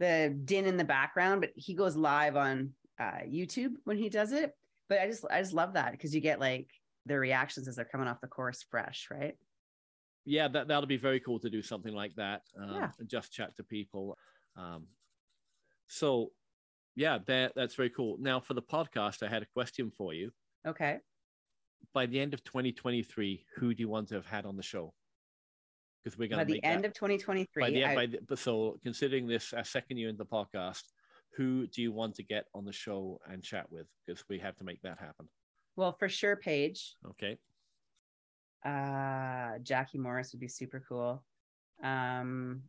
the din in the background. But he goes live on uh, YouTube when he does it. But I just I just love that because you get like their reactions as they're coming off the course fresh, right? yeah that, that'll be very cool to do something like that um, Yeah. and just chat to people um, so yeah that, that's very cool now for the podcast i had a question for you Okay. by the end of 2023 who do you want to have had on the show because we're going to By the end of 2023, by the, I- by the but so considering this our second year in the podcast who do you want to get on the show and chat with because we have to make that happen well for sure, Paige. okay uh Jackie Morris would be super cool. Um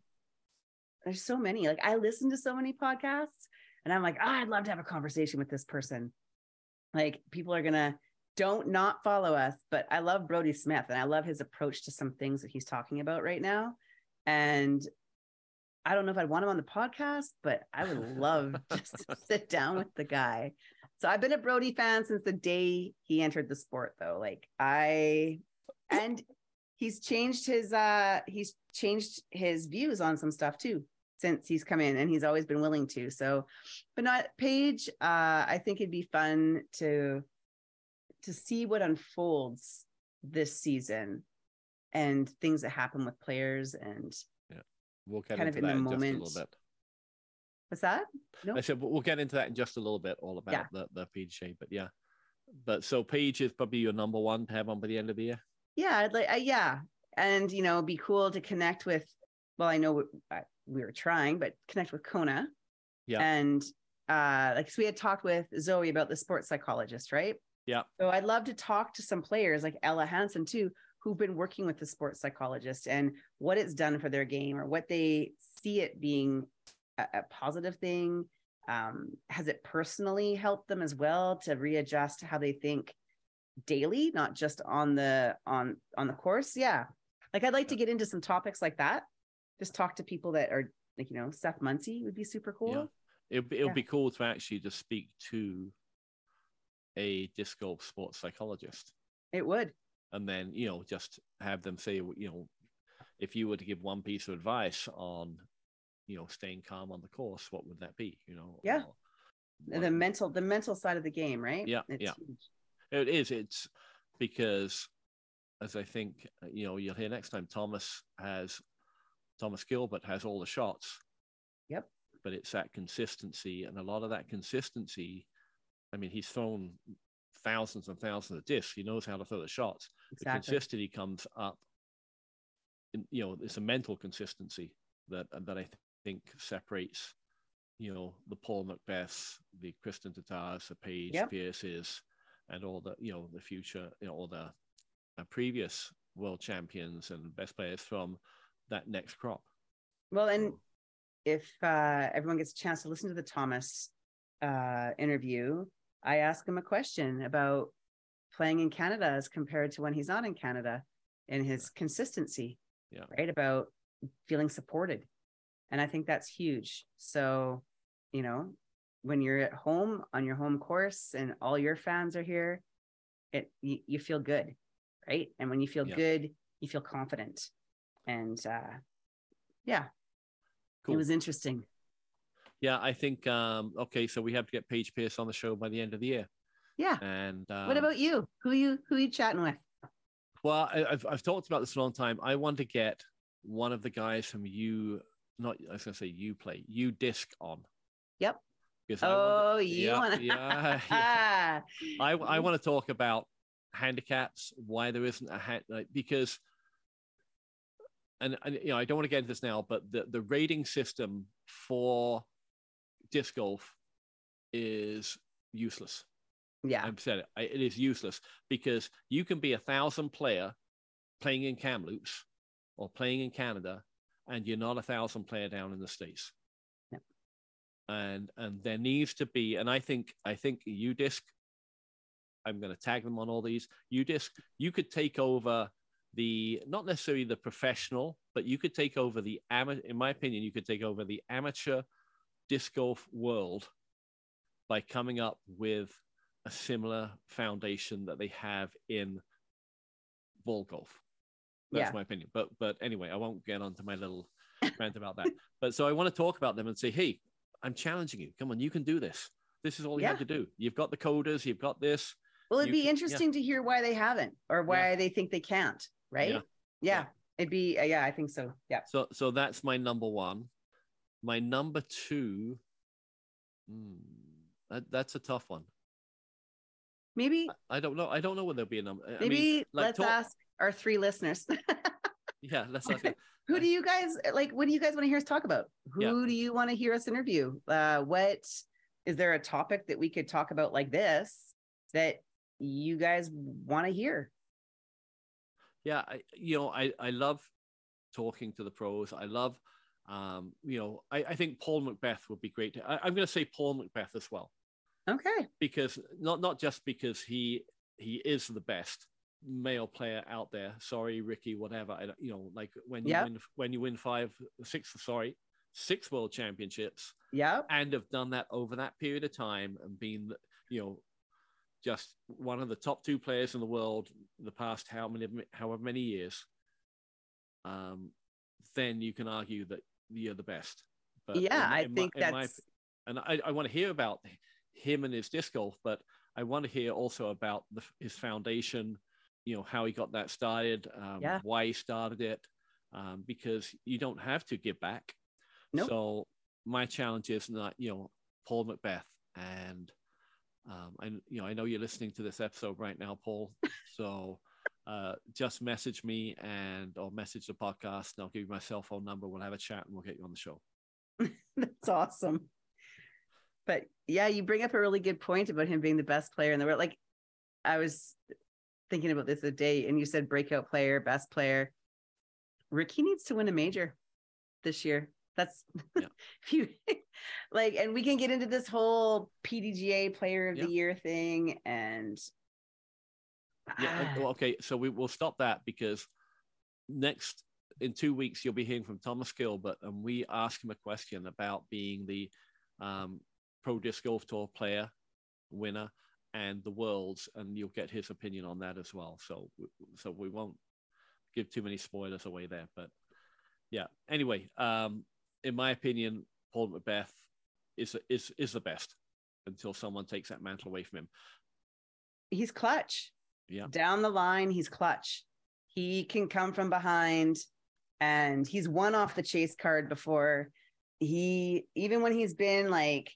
there's so many. Like I listen to so many podcasts and I'm like, oh, I'd love to have a conversation with this person. Like people are gonna don't not follow us, but I love Brody Smith and I love his approach to some things that he's talking about right now. And I don't know if I'd want him on the podcast, but I would love just to *laughs* sit down with the guy. So I've been a Brody fan since the day he entered the sport, though. Like I, and he's changed his uh he's changed his views on some stuff too since he's come in, and he's always been willing to. So, but not Paige. Uh, I think it'd be fun to to see what unfolds this season and things that happen with players and yeah. we'll kind of into in that the in just a moment. little bit what's that? No. I said we'll get into that in just a little bit, all about Yeah. the the PGA. But yeah, but so Paige is probably your number one to have on by the end of the year. yeah I'd like uh, yeah and you know it'd be cool to connect with well i know we, uh, we were trying but connect with kona Yeah. and uh like 'cause we had talked with zoe about the sports psychologist right Yeah. so i'd love to talk to some players like ella hansen too who've been working with the sports psychologist and what it's done for their game or what they see it being a, a positive thing? Um, has it personally helped them as well to readjust how they think daily not just on the on on the course? Yeah. Like i'd like to get into some topics like that. Just talk to people that are like you know seth muncie would be super cool. Yeah. Be, it'll Yeah. be cool to actually just speak to a disc golf sports psychologist, it would. And then you know just have them say, you know, if you were to give one piece of advice on, you know, staying calm on the course, what would that be? You know, Yeah. or the mental the mental side of the game right Yeah, It's yeah. huge. It is. It's because, as I think you know, you'll hear next time. Thomas has Thomas Gilbert has all the shots. Yep. But it's that consistency, and a lot of that consistency. I mean, he's thrown thousands and thousands of discs. He knows how to throw the shots. The consistency comes up. In, you know, it's a mental consistency that that I think separates. You know, the Paul McBeths, the Kristin Tattars, the Paige Yep. Pierces, and all the you know the future, you know, all the uh, previous world champions and best players from that next crop. Well, and if uh, everyone gets a chance to listen to the Thomas uh, interview, I ask him a question about playing in Canada as compared to when he's not in Canada and his consistency. Yeah. Right. About feeling supported. And I think that's huge. So, you know, when you're at home on your home course and all your fans are here, it you, you feel good. Right. And when you feel Yeah. good, you feel confident. And uh yeah, Cool. it was interesting. Yeah, I think um, okay, so we have to get Paige Pierce on the show by the end of the year. Yeah. And um, what about you? Who you who you chatting with? Well, I, I've I've talked about this a long time. I want to get one of the guys from you, not I was going to say you play you disc on. Yep. Because I want Oh, to- you yeah, want to yeah, *laughs* yeah. I I want to talk about handicaps, why there isn't a hand like because and, and you know I don't want to get into this now, but the the rating system for disc golf is useless. yeah. I've said it. I- It is useless because you can be a thousand player playing in Kamloops or playing in Canada, and you're not a thousand player down in the states. And and there needs to be, and I think I think UDisc. I'm going to tag them on all these. UDisc, you could take over the not necessarily the professional, but you could take over the amateur. In my opinion, you could take over the amateur disc golf world by coming up with a similar foundation that they have in ball golf. That's Yeah. my opinion. But but anyway, I won't get onto my little rant about that. *laughs* But so I want to talk about them and say, hey, I'm challenging you. Come on, you can do this. This is all you have to do. You've got the coders, you've got this. Well, it'd you be yeah. interesting to hear why they haven't or why they think they can't, right? Yeah. Yeah. Yeah. It'd be uh, yeah, I think so. Yeah. So so that's my number one. My number two, hmm, that, that's a tough one. Maybe I, I don't know. I don't know whether there'll be a number. I maybe mean, like, let's talk- ask our three listeners. *laughs* Yeah, it. *laughs* Who do you guys like? What do you guys want to hear us talk about? Who Yeah. do you want to hear us interview? Uh, what is there a topic that we could talk about like this that you guys want to hear? yeah I, you know i i love talking to the pros i love um you know i, I think paul mcbeth would be great to, I, i'm going to say paul mcbeth as well Okay. because not not just because he he is the best male player out there sorry ricky whatever I, don't- you know like when you Yeah. win when you win five six sorry six world championships Yeah. and have done that over that period of time and been you know just one of the top two players in the world the past how many however many years um then you can argue that you're the best but Yeah, in- I in my- think my that's- op- and I, I want to hear about him and his disc golf but i want to hear also about the, his foundation you know how he got that started um, Yeah. why he started it um, because you don't have to give back Nope. so my challenge is not you know paul mcbeth and um, I, you know, I know you're listening to this episode right now, Paul. *laughs* So uh, just message me and or message the podcast, and I'll give you my cell phone number. We'll have a chat and we'll get you on the show. *laughs* That's awesome. But yeah, you bring up a really good point about him being the best player in the world. Like I was thinking about this a day, and you said breakout player, best player. Ricky needs to win a major this year. That's *laughs* Yeah. you *laughs* like, and we can get into this whole PDGA player of Yeah. the year thing. And Yeah. Ah, well, okay. So we will stop that because next in two weeks you'll be hearing from Thomas Gilbert, and we ask him a question about being the um, Pro Disc Golf Tour player winner and the worlds, and you'll get his opinion on that as well. So, so we won't give too many spoilers away there, but yeah. Anyway, um, in my opinion, Paul McBeth is is is the best until someone takes that mantle away from him. he's clutch. Yeah. Down the line, he's clutch. He can come from behind and he's won off the chase card before. He, even when he's been like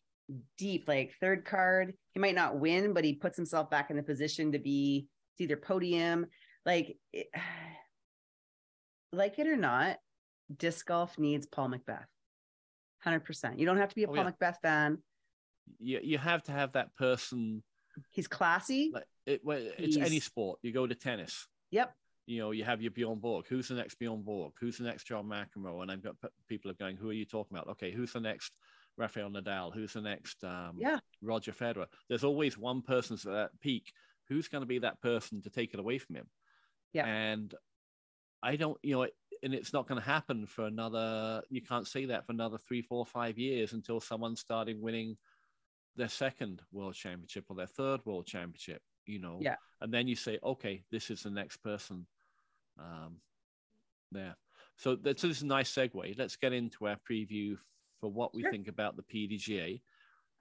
deep, like third card, he might not win, but he puts himself back in the position to be it's either podium. Like, it, *sighs* like it or not, disc golf needs Paul McBeth. 100%. You don't have to be a Oh, Paul yeah. McBeth fan. You you have to have that person He's classy. Like- it, it's any sport. You go to tennis. Yep. You know, you have your Bjorn Borg. Who's the next Bjorn Borg? Who's the next John McEnroe? And I've got people are going, who are you talking about? Okay, who's the next Rafael Nadal? Who's the next um, yeah. Roger Federer? There's always one person at that peak. Who's going to be that person to take it away from him? Yeah. And I don't, you know, and it's not going to happen for another, you can't say that for another three, four, five years until someone's starting winning their second world championship or their third world championship, you know? Yeah. And then you say, okay, this is the next person um, there. So that's a nice segue. Let's get into our preview for what we sure. think about the PDGA.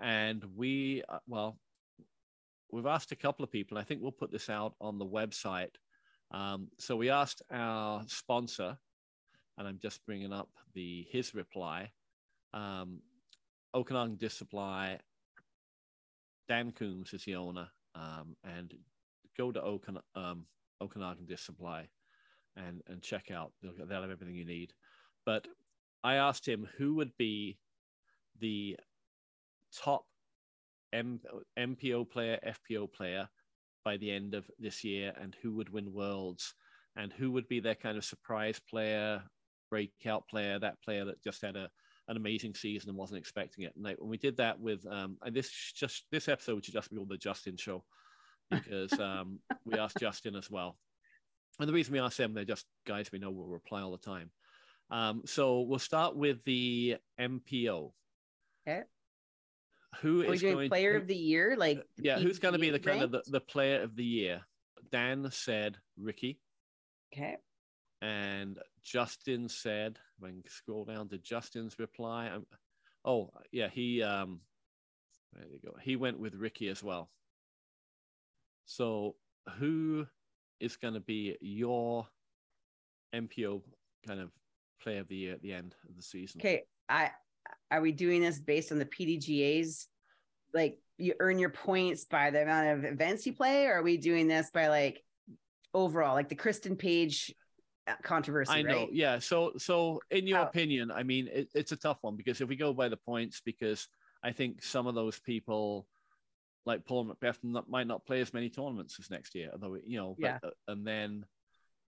And we, uh, well, we've asked a couple of people. I think we'll put this out on the website. Um, so we asked our sponsor, and I'm just bringing up the his reply. Um, Okanagan Disc Supply. Dan Coombs is the owner, um, and go to Okan, um, Okanagan Disc Supply and and check out. They'll, they'll have everything you need. But I asked him who would be the top M- MPO player, FPO player by the end of this year, and who would win worlds, and who would be their kind of surprise player, breakout player, that player that just had a an amazing season and wasn't expecting it. And like, when we did that with um, and this just this episode should just be called the Justin Show because *laughs* um, we asked Justin as well. And the reason we asked them, they're just guys we know will reply all the time. Um, so we'll start with the MPO. Okay. Who is going player to, of the year? Like yeah, who's going to be the PGA kind of the, the player of the year? Dan said Ricky, Okay. and Justin said. When I can scroll down to Justin's reply, um, oh yeah, he um, there you go. He went with Ricky as well. So who is going to be your MPO kind of player of the year at the end of the season? Okay. I are we doing this based on the PDGA's like you earn your points by the amount of events you play, or are we doing this by like overall, like the Kristin Paige uh, controversy? I know, right? yeah. So, so in your How- opinion, I mean, it, it's a tough one because if we go by the points, because I think some of those people, like Paul McBeth, not, might not play as many tournaments as next year, although you know, but, Yeah. uh, and then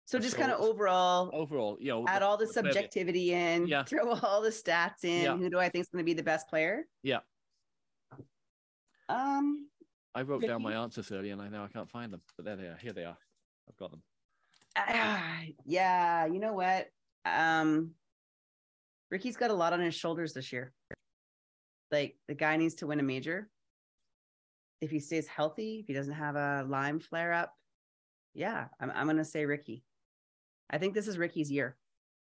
So just So- kind of overall, overall, you know, add all the subjectivity in, Yeah. throw *laughs* all the stats in. Yeah. Who do I think is going to be the best player? Yeah. Um. I wrote down my answers earlier, and I know I can't find them, but there they are. Here they are. I've got them. ah, yeah. You know what? Um. Ricky's got a lot on his shoulders this year. Like the guy needs to win a major. If he stays healthy, if he doesn't have a Lyme flare up, yeah, I'm I'm gonna say Ricky. I think this is Ricky's year.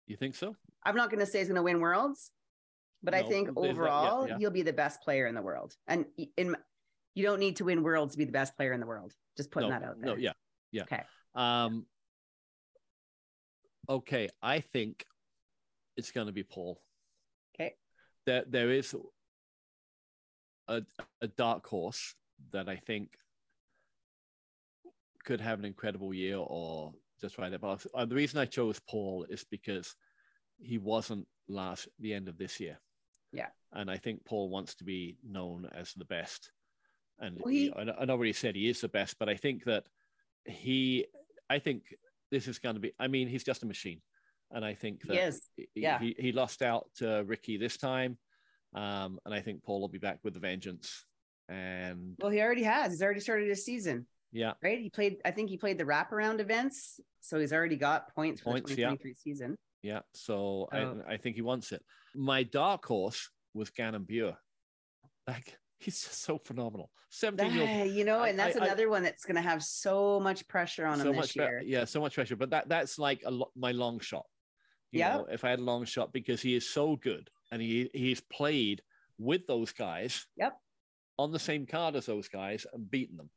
You think so? I'm not gonna say he's gonna win worlds, but I think there's that- yeah, overall yeah. he'll be the best player in the world. And in you don't need to win worlds to be the best player in the world. Just putting no, that out there. no, yeah, yeah. Okay. Um. Okay, I think it's going to be Paul. Okay. There, there is a a dark horse that I think could have an incredible year or just right there. But uh, the reason I chose Paul is because he wasn't last the end of this year. Yeah. And I think Paul wants to be known as the best. And Well, he- I know- I already said he is the best, but I think that he, I think this is going to be. I mean, he's just a machine, and I think that He is. he, Yeah. he, he lost out to Ricky this time, um, and I think Paul will be back with a vengeance. And Well, he already has. He's already started his season, yeah, right? He played. I think he played the wraparound events, so he's already got points for Points, the yeah. season. yeah. So Oh. I, I think he wants it. My dark horse was Gannon Buhr. Like he's just so phenomenal. Seventeen year old you know, and that's I- I- another one that's going to have so much pressure on him so this year. pre- yeah, so much pressure. But that that's like a lo- my long shot. Yeah. if I had a long shot because he is so good and he he's played with those guys. Yep. On the same card as those guys and beaten them.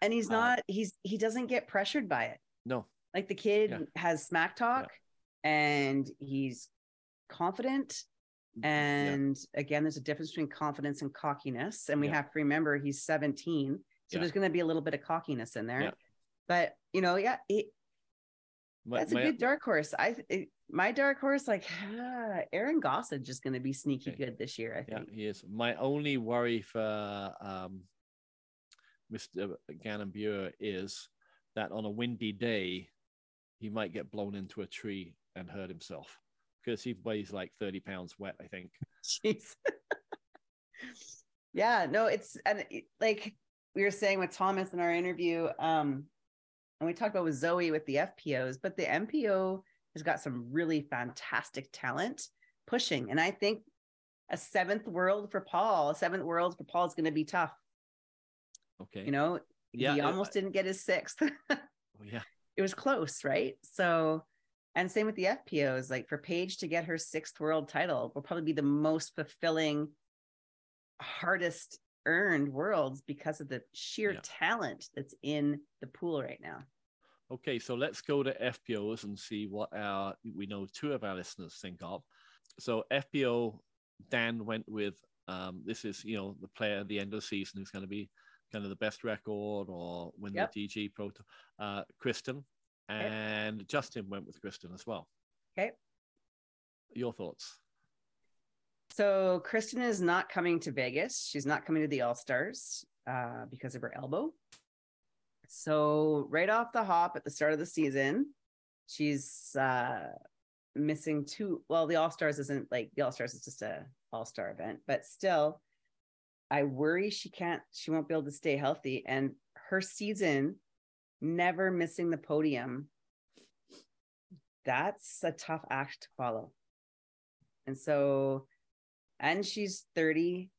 And he's Uh, not. He's he doesn't get pressured by it. No. Like the kid Yeah. has smack talk, and he's confident. And again, there's a difference between confidence and cockiness. And we Yeah. have to remember he's 17. So Yeah. there's going to be a little bit of cockiness in there. Yeah. But, you know, yeah, it, My- that's a my- good dark horse. I it, My dark horse, like ah, *sighs* Aaron Gossage is going to be sneaky Okay. good this year, I think Yeah, think. he is. My only worry for um, Mr. Gannon-Buhr is that on a windy day, he might get blown into a tree and hurt himself because he weighs like 30 pounds wet, I think. *laughs* Jeez. *laughs* yeah, no, it's and like we were saying with Thomas in our interview, um, and we talked about with Zoe with the FPOs, but the MPO has got some really fantastic talent pushing. And I think a seventh world for Paul, a seventh world for Paul is going to be tough. Okay. You know, yeah, he almost didn't get his sixth. *laughs* oh, yeah. It was close, right? So, and same with the FPOs. Like for Paige to get her sixth world title will probably be the most fulfilling, hardest earned worlds because of the sheer yeah. talent that's in the pool right now. Okay, so let's go to FPOs and see what our we know two of our listeners think of. So FPO Dan went with um, this is you know the player at the end of the season who's going to be kind of the best record or win yep. the DG Pro. Uh, Kristin and okay. Justin went with Kristin as well. Okay. Your thoughts? So Kristin is not coming to Vegas. She's not coming to the All Stars uh, because of her elbow. So right off the hop at the start of the season, she's uh, missing two. Well, the All Stars isn't like the All Stars is just a All Star event, but still, I worry she can't. She won't be able to stay healthy, and her season never missing the podium. That's a tough act to follow. And so and she's 30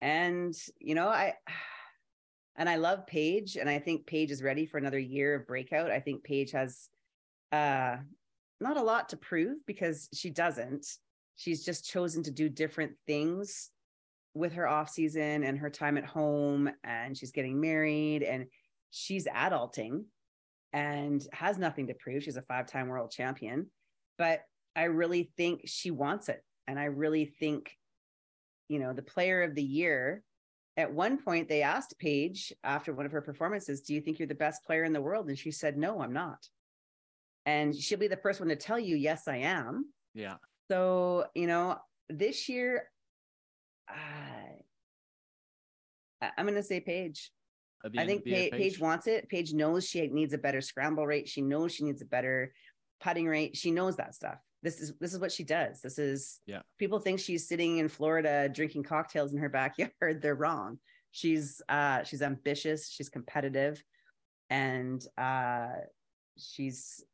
and you know i *sighs* and i love paige and i think paige is ready for another year of breakout i think paige has uh not a lot to prove because she doesn't she's just chosen to do different things with her off season and her time at home and she's getting married and she's adulting and has nothing to prove she's a five-time world champion but i really think she wants it and i really think you know, the player of the year. At one point, they asked Paige after one of her performances, Do you think you're the best player in the world? And she said, No, I'm not. And she'll be the first one to tell you, Yes, I am. Yeah. So, you know, this year, uh, I'm going to say Paige. I think Paige, Paige wants it. Paige knows she needs a better scramble rate. She knows she needs a better putting rate. She knows that stuff this is this is what she does. This is yeah. People think she's sitting in Florida drinking cocktails in her backyard. *laughs* They're wrong. She's uh she's ambitious, she's competitive, and uh she's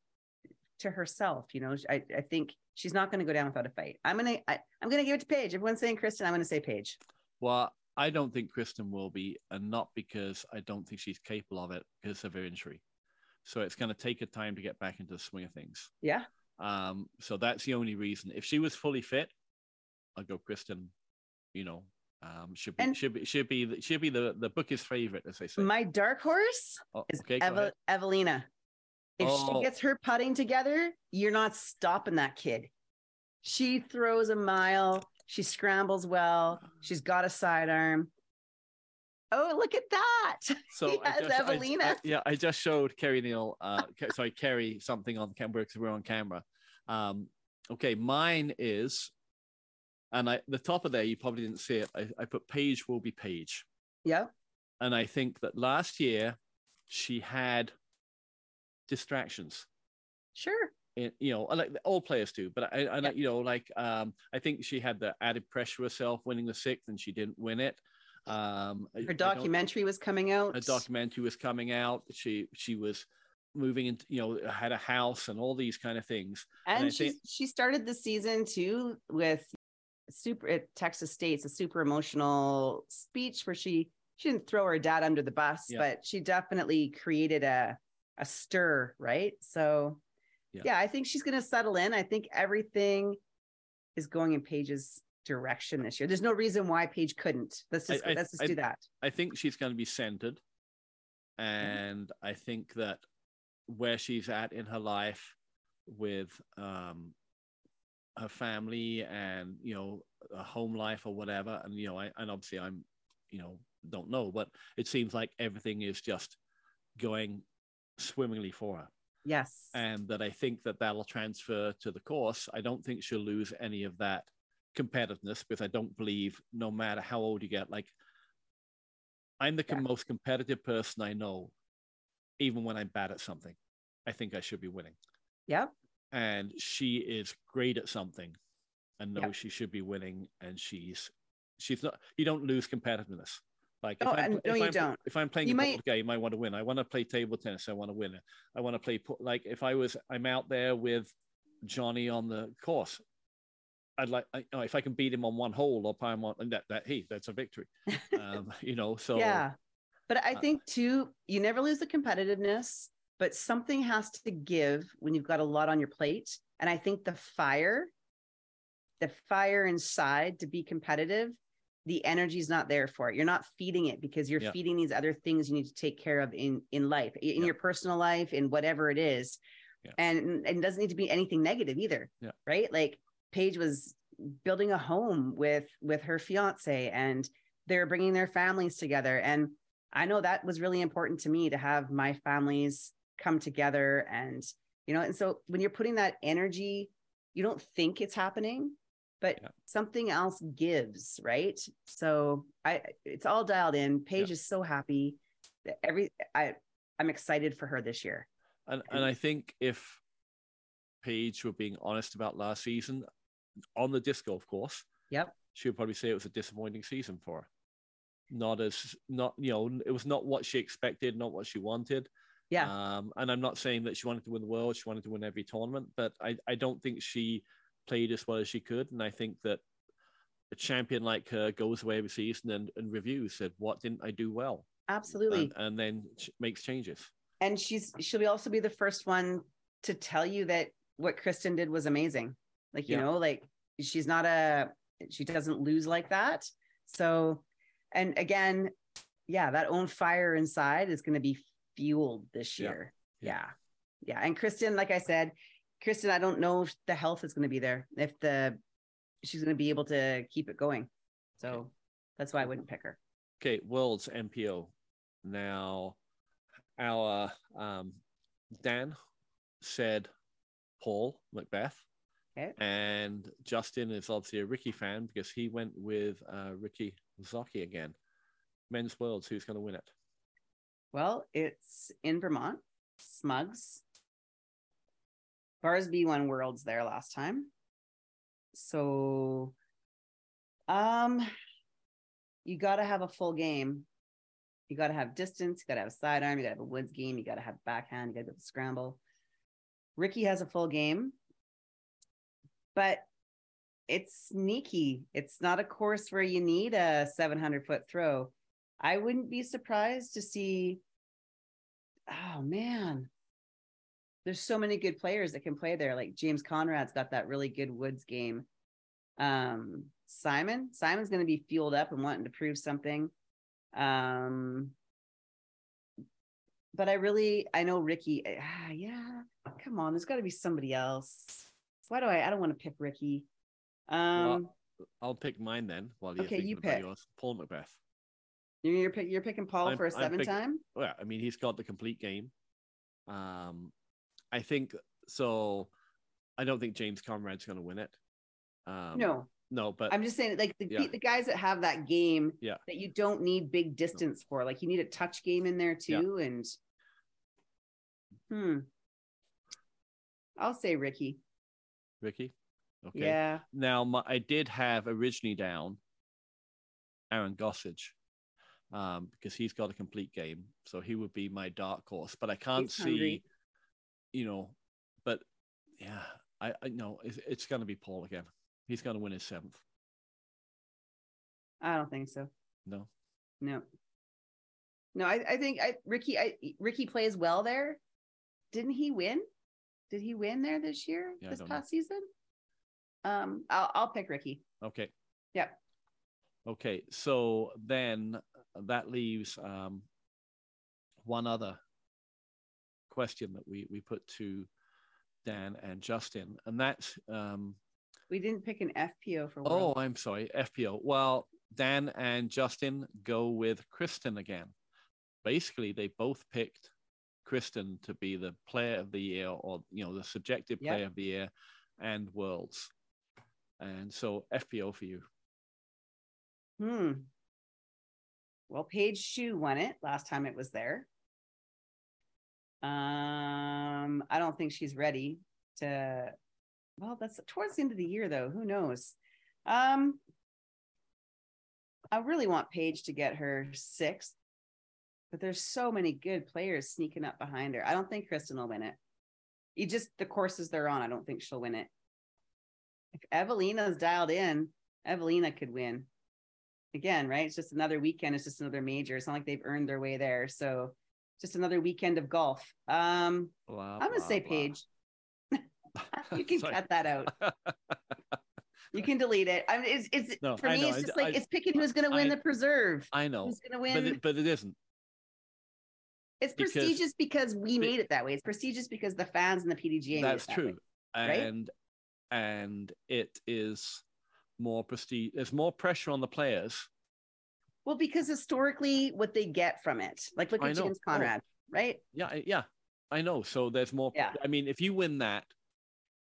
to herself, you know. I, I think she's not going to go down without a fight. I'm gonna I, I'm gonna give it to Paige. Everyone's saying Kristin, I'm gonna say Paige. Well, I don't think Kristin will be, and not because I don't think she's capable of it because of her injury. So it's going to take her time to get back into the swing of things. Yeah. Um, so that's the only reason. If she was fully fit, I'd go Kristin. You know, um, should be and should be should be the, should be the the book's favorite, as they say. My dark horse oh, is okay, Eve- Eveliina. If oh. she gets her putting together, you're not stopping that kid. She throws a mile. She scrambles well. She's got a sidearm. Oh, look at that. *laughs* So yes, I just, Eveliina. I, I, yeah, I just showed Carrie Neal, uh, sorry, Carrie something on camera because we're on camera. Um, okay, mine is, and I the top of there, you probably didn't see it. I, I put Paige will be Paige. Yeah. And I think that last year she had distractions. Sure. In, you know, like all players do, but I, I yeah. you know, like um, I think she had the added pressure herself winning the sixth, and she didn't win it. Um, her documentary was coming out. A documentary was coming out. She she was moving into you know had a house and all these kind of things. And, and she think- she started the season too with super at Texas State's a super emotional speech where she she didn't throw her dad under the bus, yeah. but she definitely created a a stir, right? So yeah, yeah I think she's going to settle in. I think everything is going in Paige's direction this year. There's no reason why Paige couldn't. Let's just I, let's just I, do that. I think she's going to be centered, mm-hmm. and mm-hmm. I think that where she's at in her life with um, her family and you know a home life or whatever, and you know, I, and obviously I'm, you know, don't know, but it seems like everything is just going swimmingly for her. Yes. And that I think that that'll transfer to the course. I don't think she'll lose any of that competitiveness because I don't believe no matter how old you get, like I'm the Yeah. most competitive person I know, even when I'm bad at something. I think I should be winning. Yep. And she is great at something and knows Yep. she should be winning. And she's she's not you don't lose competitiveness. Like No, if, no, if, you I'm, don't. if I'm playing You a might- game, I want to win. I want to play table tennis. I want to win. It. I want to play like if I was I'm out there with Johnny on the course. I'd like I, if I can beat him on one hole or play him on that that hey that's a victory. *laughs* Um, you know so yeah. But I think too, you never lose the competitiveness, but something has to give when you've got a lot on your plate. And I think the fire, the fire inside to be competitive, the energy's not there for it. You're not feeding it because you're Yeah. feeding these other things you need to take care of in in life, in Yeah. your personal life, in whatever it is. Yeah. And, and it doesn't need to be anything negative either. Yeah. Right. Like Paige was building a home with with her fiance and they're bringing their families together and i know that was really important to me to have my families come together and you know and so when you're putting that energy you don't think it's happening but Yeah. something else gives right so i it's all dialed in paige is so happy that every i i'm excited for her this year And and I think if Paige were being honest about last season on the disc golf course, Yep. she would probably say it was a disappointing season for her. Not as not you know it was not what she expected, not what she wanted. yeah Um, and I'm not saying that she wanted to win the world, she wanted to win every tournament, but I I don't think she played as well as she could, and I think that a champion like her goes away every season and, and reviews said what didn't I do well, absolutely and, and then makes changes. and she's she'll be also be the first one to tell you that what Kristin did was amazing. Like, you Yeah. know, like she's not a she doesn't lose like that. So and again, yeah, that own fire inside is going to be fueled this Yeah. year. Yeah. Yeah. yeah. And Kristin, like I said, Kristin, I don't know if the health is going to be there, if the she's going to be able to keep it going. So Okay. that's why I wouldn't pick her. Okay, Worlds MPO. Now, our um, Dan said Paul McBeth, Okay. and Justin is obviously a Ricky fan because he went with uh, Ricky Wysocki again. Men's Worlds, who's going to win it? Well, it's in Vermont, Smuggs. Barsby won Worlds there last time. So um you gotta have a full game. You gotta have distance, you gotta have a sidearm, you gotta have a woods game, you gotta have backhand, you gotta have a scramble. Ricky has a full game, but it's sneaky. It's not a course where you need a 700 foot throw. I wouldn't be surprised to see. Oh man, there's so many good players that can play there. Like James Conrad's got that really good woods game. Um, Simon, Simon's going to be fueled up and wanting to prove something. Um, but I really, I know Ricky. Ah, yeah, come on, there's got to be somebody else. Why do I? I don't want to pick Ricky. Um, I'll pick mine then. While you're Okay, you pick. yours, Paul McBeth. you're you're, pick, you're picking Paul I'm- for a seven picking- time. Well, I mean, he's got the complete game. Um, I think so. I don't think James Conrad's going to win it. Um, no, no, but I'm just saying, like the, Yeah. the guys that have that game Yeah. that you don't need big distance for, like you need a touch game in there Yeah. too. And hmm, I'll say Ricky. Ricky. Okay. Yeah, Now, my, I did have originally down Aaron Gossage um, because he's got a complete game, so he would be my dark horse. But I can't He's see, hungry. You know, but yeah, I, I know it's, it's going to be Paul again. He's going to win his seventh. I don't think so. No, No, no. I, I think I Ricky. I Ricky plays well there. Didn't he win? Did he win there this year? Yeah, this don't know. past season? Um, I'll I'll pick Ricky. okay, Yep. okay. So then that leaves um, one other question that we we put to Dan and Justin, and that's um, We didn't pick an FPO for. Oh, I'm sorry, FPO. Well, Dan and Justin go with Kristin again. Basically, they both picked Kristin to be the player of the year, or you know, the subjective Yep. player of the year, and worlds. And so FPO for you. Hmm. well, Paige Shue won it last time it was there. Um, I don't think she's ready to. Well, that's towards the end of the year, though. Who knows? Um, I really want Paige to get her sixth, but there's so many good players sneaking up behind her. I don't think Kristin will win it. You just the courses they're on. I don't think she'll win it. If Eveliina's dialed in, Eveliina could win. Again, right? It's just another weekend. It's just another major. It's not like they've earned their way there. So just another weekend of golf. Um, blah, I'm gonna say blah. Paige. *laughs* you can cut that out. *laughs* you can delete it. I mean, it's it's no, for me. It's just like I, it's picking who's gonna win I, the preserve. I know who's gonna win, but it, but it isn't. It's because, prestigious because we made it that way. It's prestigious because the fans and the PDGA. That's that true, way, and right? and it is more prestige. There's more pressure on the players well, because historically, what they get from it, like look at James oh. Conrad, oh. right? Yeah, yeah, I know. So there's more. Yeah. I mean, if you win that,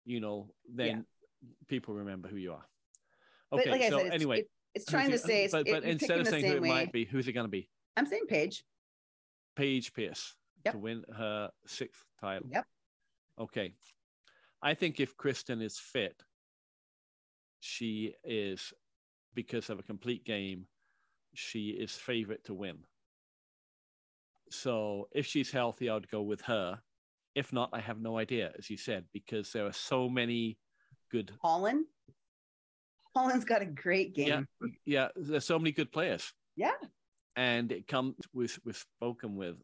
you know, then yeah. people remember who you are. Okay. Like so said, anyway, it's, it's trying to say, but, but instead of saying who it way, might be, who's it going to be? I'm saying Paige. Paige Pierce yep. to win her sixth title. Yep. Okay. I think if Kristin is fit, she is because of a complete game she is favorite to win. So if she's healthy, I would go with her. If not, I have no idea, as you said, because there are so many good. Holyn. Holyn's got a great game. Yeah, yeah. There's so many good players. Yeah. And it comes with we've spoken with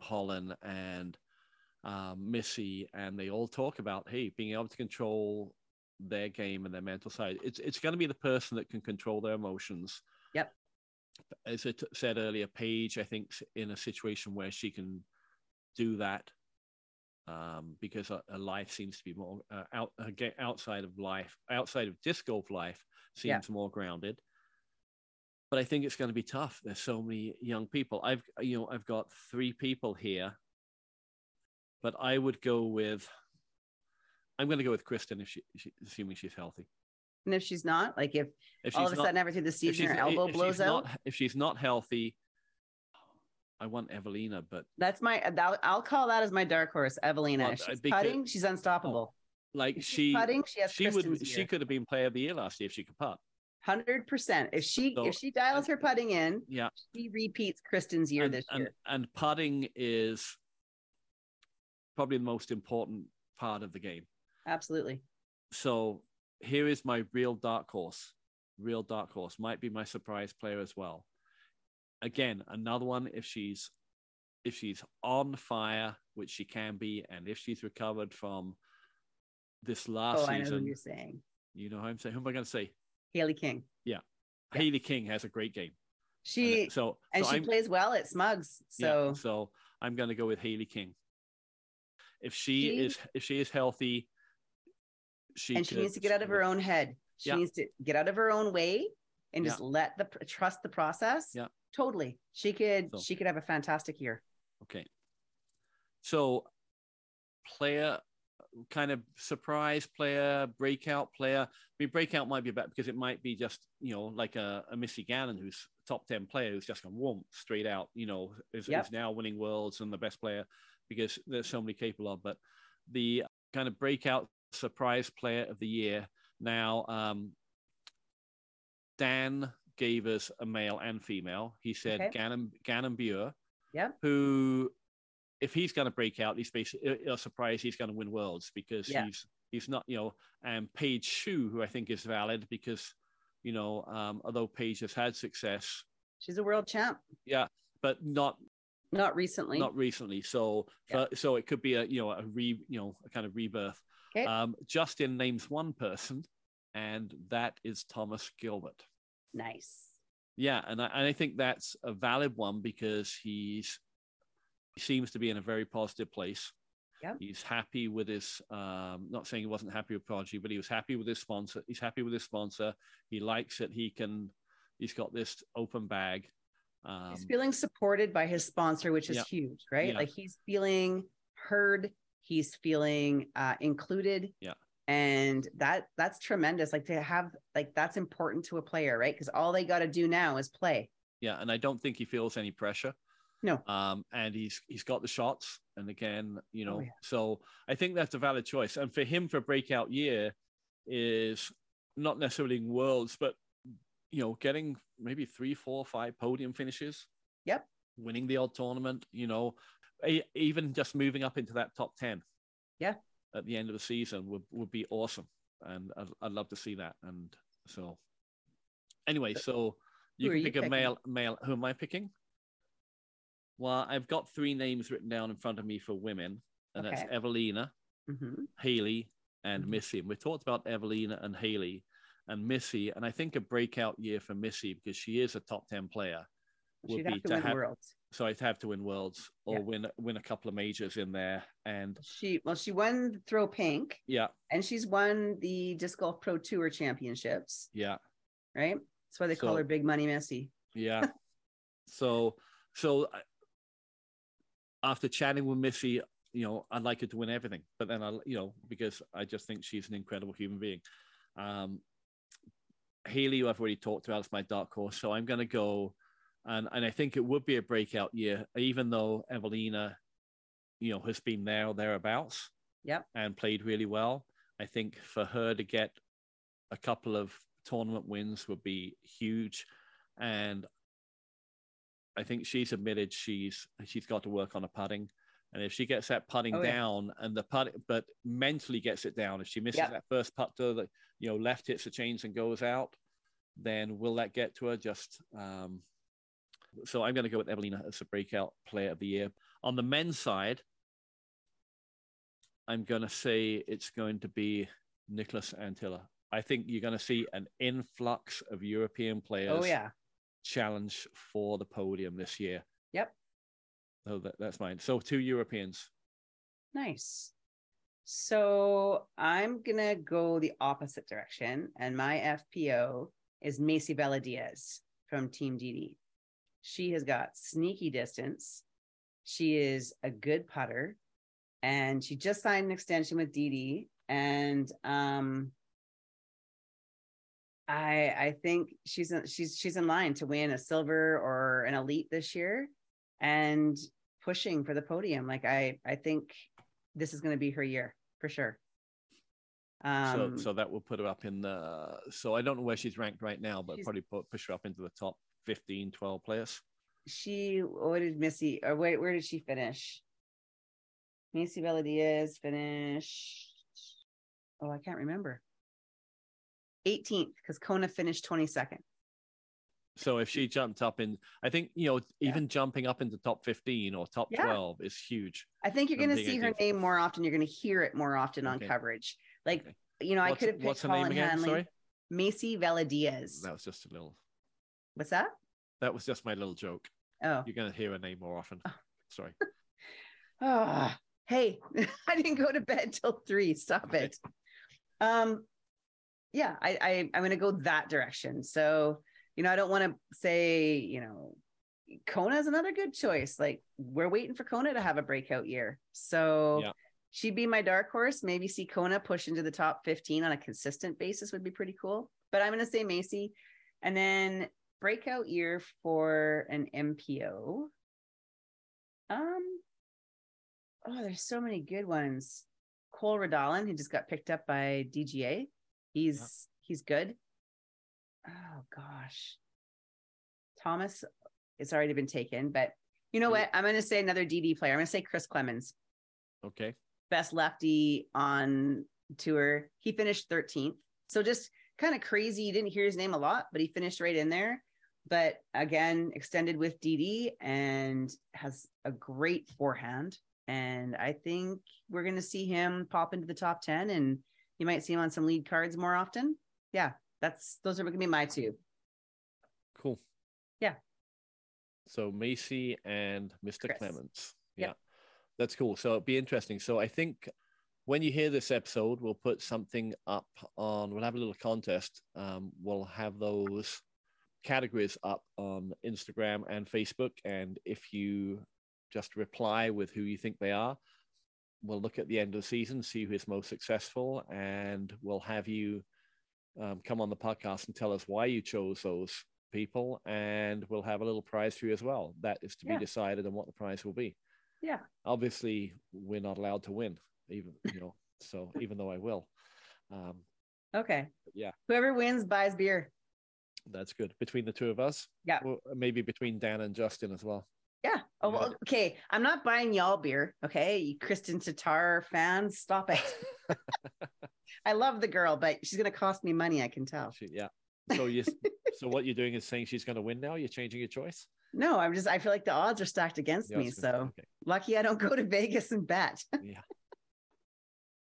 Holyn and um, Missy, and they all talk about hey, being able to control their game and their mental side. It's it's going to be the person that can control their emotions. Yep as I t- said earlier, Paige, I think, in a situation where she can do that um, because her, her, life seems to be more uh, out, outside of life, outside of disc golf life, seems yeah. more grounded. But I think it's going to be tough. There's so many young people. I've, you know, I've got three people here, but I would go with. I'm going to go with Kristin if she, she assuming she's healthy. And if she's not, like if, if all of a sudden everything the season her elbow blows out, not, if she's not healthy, I want Eveliina, but that's my. Uh, I'll call that as my dark horse, Eveliina. Well, she's because, putting, she's unstoppable. Oh, like she putting, she has. She Kristin's would. Year. She could have been player of the year last year if she could putt. Hundred percent. If she so, if she dials her putting in, yeah, she repeats Kristin's year and, this and, year. And putting is probably the most important part of the game. Absolutely. So here is my real dark horse. Real dark horse might be my surprise player as well. Again, another one if she's if she's on fire, which she can be, and if she's recovered from this last oh, I season. you're saying. You know who I'm saying? Who am I going to say? Hailey King. Yeah. yeah. Hailey King has a great game. She and uh, so and so she I'm, plays well at Smuggs. So yeah, so I'm going to go with Hailey King. If she, she is if she is healthy, she and she needs to get out of her own head. She yeah. needs to get out of her own way and just yeah. let the trust the process. Yeah, totally. She could so, she could have a fantastic year. Okay, so player kind of surprise player, breakout player. I mean, breakout might be bad because it might be just, you know, like a, a Missy Gannon who's top 10 player who's just gone whoom, straight out, you know, is, yep. is, now winning worlds and the best player because there's so many capable of. But the kind of breakout surprise player of the year. Now, um, Dan gave us a male and female. He said okay. Gannon, Gannon Buhr, yeah. who, if he's going to break out, he's basically a surprise. He's going to win worlds because yeah. he's he's not, you know, and Paige Shue, who I think is valid because, you know, um, although Paige has had success, she's a world champ. Yeah, but not not recently. Not recently. So, yeah. for, so it could be a you know a re you know a kind of rebirth. Okay. Um, Justin names one person, and that is Thomas Gilbert. Nice. Yeah, and I, and I think that's a valid one because he's he seems to be in a very positive place. Yep. He's happy with his. Um, not saying he wasn't happy with Prodigy, but he was happy with his sponsor. He's happy with his sponsor. He likes it. He can. He's got this open bag. Um, he's feeling supported by his sponsor, which is yeah. huge, right? Yeah. Like he's feeling heard he's feeling uh, included yeah and that that's tremendous like to have like that's important to a player right because all they got to do now is play Yeah, and I don't think he feels any pressure. No. Um, and he's he's got the shots, and again, you know, Oh, yeah. so I think that's a valid choice. And for him, for breakout year, is not necessarily in worlds, but you know, getting maybe three, four, five podium finishes. Yep. Winning the odd tournament, you know, even just moving up into that top ten. Yeah. At the end of the season would would be awesome, and I'd, I'd love to see that. And so, anyway, so you Who can you pick a male. Male. Who am I picking? Well, I've got three names written down in front of me for women, and that's Okay. Eveliina, hmm Hailey, and Mhm. Missy. And we talked about Eveliina and Hailey and Missy, and I think a breakout year for Missy because she is a top ten player. would She'd be have to to win have- worlds. So I'd have to win worlds or Yeah. win win a couple of majors in there. And She well, she won the throw pink, yeah, and she's won the disc golf pro tour championships. yeah, Right, that's why they call her Big Money Missy. yeah. *laughs* so so after chatting with Missy, you know, I'd like her to win everything, but then I, you know, because I just think she's an incredible human being. Um, Hailey, who I've already talked about, is my dark horse, so I'm going to go, and and I think it would be a breakout year, even though Eveliina, you know, has been there or thereabouts. Yep. And played really well. I think for her to get a couple of tournament wins would be huge, and I think she's admitted she's she's got to work on a putting. And if she gets that putting Oh, yeah. down and the putt, but mentally gets it down, if she misses Yep. that first putter that you know left hits the chains and goes out, then will that get to her? Just um, so I'm going to go with Eveliina as the breakout player of the year. On the men's side, I'm going to say it's going to be Niklas Anttila. I think you're going to see an influx of European players Oh yeah, challenge for the podium this year. Yep. So that, that's mine. So two Europeans. nice. So I'm gonna go the opposite direction, and my FPO is Macie Velediaz from Team DD. She has got sneaky distance. She is a good putter, and she just signed an extension with DD. And um, I I think she's in, she's she's in line to win a silver or an elite this year, and pushing for the podium. Like I I think this is going to be her year for sure. Um, so so that will put her up in the. So I don't know where she's ranked right now, but probably put, push her up into the top 15, 12 players. she what did Missy or wait where did she finish? Macie Velediaz finished. Oh, I can't remember. 18th because Kona finished 22nd. So if she jumped up in, I think you know Yeah. even jumping up into top 15 or top Yeah. 12 is huge. I think you're going to see her name more often. You're going to hear it more often on coverage. Like, Okay. you know, I could have picked what's her name Colin again? Handley. Sorry, Macie Velediaz. that was just a little. What's that? That was just my little joke. Oh, You're going to hear her name more often. Sorry. *laughs* Ah, hey, *laughs* I didn't go to bed till three. Stop Okay. it. Um, yeah, I, I I'm gonna go that direction. So, you know, I don't want to say, you know, Kona is another good choice. Like we're waiting for Kona to have a breakout year. So Yeah. she'd be my dark horse. Maybe see Kona push into the top 15 on a consistent basis would be pretty cool. But I'm gonna say Macie. And then breakout year for an MPO. Um, oh, there's so many good ones. Cole Redalen, he just got picked up by DGA. He's he's good. Oh gosh. Thomas, it's already been taken, but you know what? I'm gonna say another DD player. I'm gonna say Chris Clemons, Okay. best lefty on tour. He finished 13th. So just kind of crazy. You didn't hear his name a lot, but he finished right in there. But again, extended with DD and has a great forehand. And I think we're going to see him pop into the top 10 and you might see him on some lead cards more often. Yeah, that's those are going to be my two. Cool. Yeah. So Macie and Mr. Chris. Clemons. Yep. Yeah. That's cool. So it'll be interesting. So I think when you hear this episode, we'll put something up on, we'll have a little contest. Um, we'll have those categories up on Instagram and Facebook. And if you just reply with who you think they are, we'll look at the end of the season, see who is most successful, and we'll have you um, come on the podcast and tell us why you chose those people, and we'll have a little prize for you as well. That is to Yeah. be decided on what the prize will be. Yeah. Obviously, we're not allowed to win, even you know. So even though I will, um, Okay. yeah. Whoever wins buys beer. That's good between the two of us. Yeah. Well, maybe between Dan and Justin as well. Yeah. Oh, well, okay. I'm not buying y'all beer. Okay. You Kristin Tattar fans, stop it. *laughs* I love the girl, but she's going to cost me money. I can tell. She, yeah. So you. so what you're doing is saying she's going to win now. You're changing your choice. No, I'm just, I feel like the odds are stacked against Yeah, I me. So okay. lucky I don't go to Vegas and bet. yeah.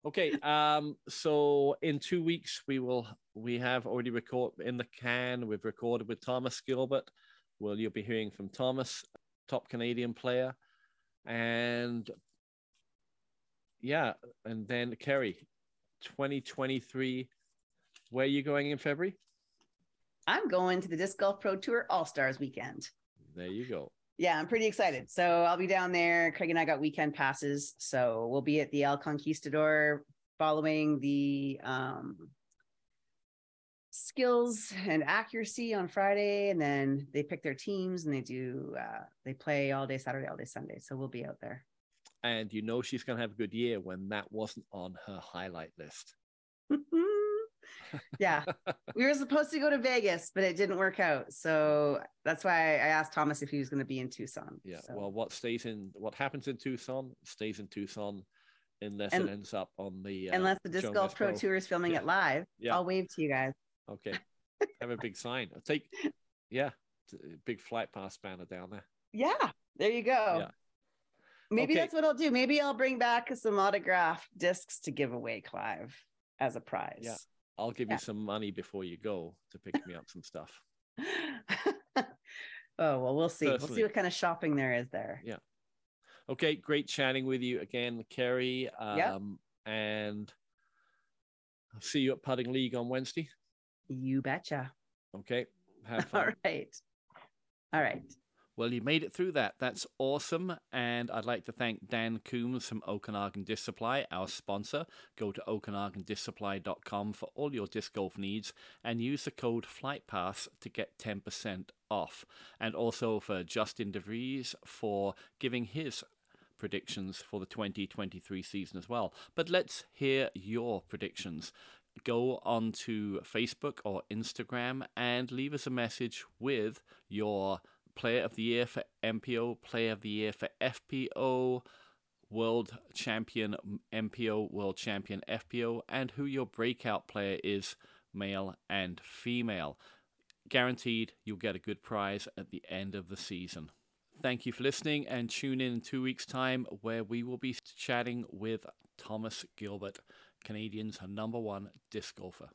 Okay. Um. So in two weeks we will. We have already record in the can. We've recorded with Thomas Gilbert. Well, you'll be hearing from Thomas, top Canadian player, and yeah, and then Carrie, 2023. Where are you going in February? I'm going to the Disc Golf Pro Tour All Stars weekend. There you go. Yeah, I'm pretty excited. So I'll be down there. Craig and I got weekend passes. So we'll be at the El Conquistador following the um, skills and accuracy on Friday. And then they pick their teams and they do, uh, they play all day Saturday, all day Sunday. So we'll be out there. And you know she's going to have a good year when that wasn't on her highlight list. *laughs* yeah. We were supposed to go to Vegas, but it didn't work out. So that's why I asked Thomas if he was going to be in Tucson. Yeah. So- Well, what stays in what happens in Tucson stays in Tucson, unless And- it ends up on the uh, unless the Disc Golf Pro. Tour is filming Yeah. it live, Yeah. I'll wave to you guys. Okay. Have a big sign. I'll take. Yeah. Big flight pass banner down there. Yeah, there you go. Yeah. Maybe Okay. that's what I'll do. Maybe I'll bring back some autographed discs to give away, Clive, as a prize. Yeah. I'll give Yeah. you some money before you go to pick me up some stuff. *laughs* oh well, we'll see. We'll see what kind of shopping there is there. Yeah. Okay, great chatting with you again, Carrie. Um, Yep. And I'll see you at Putting League on Wednesday. You betcha. Okay. Have *laughs* fun. right. All right. Well, you made it through that. That's awesome. And I'd like to thank Dan Coombs from Okanagan Disc Supply, our sponsor. Go to okanagandiscsupply.com for all your disc golf needs and use the code FlightPass to get 10% off. And also for Justin DeVries for giving his predictions for the 2023 season as well. But let's hear your predictions. Go onto Facebook or Instagram and leave us a message with your Player of the Year for MPO, Player of the Year for FPO, World Champion MPO, World Champion FPO, and who your breakout player is, male and female. Guaranteed you'll get a good prize at the end of the season. Thank you for listening and tune in in two weeks' time where we will be chatting with Thomas Gilbert, Canadian's number one disc golfer.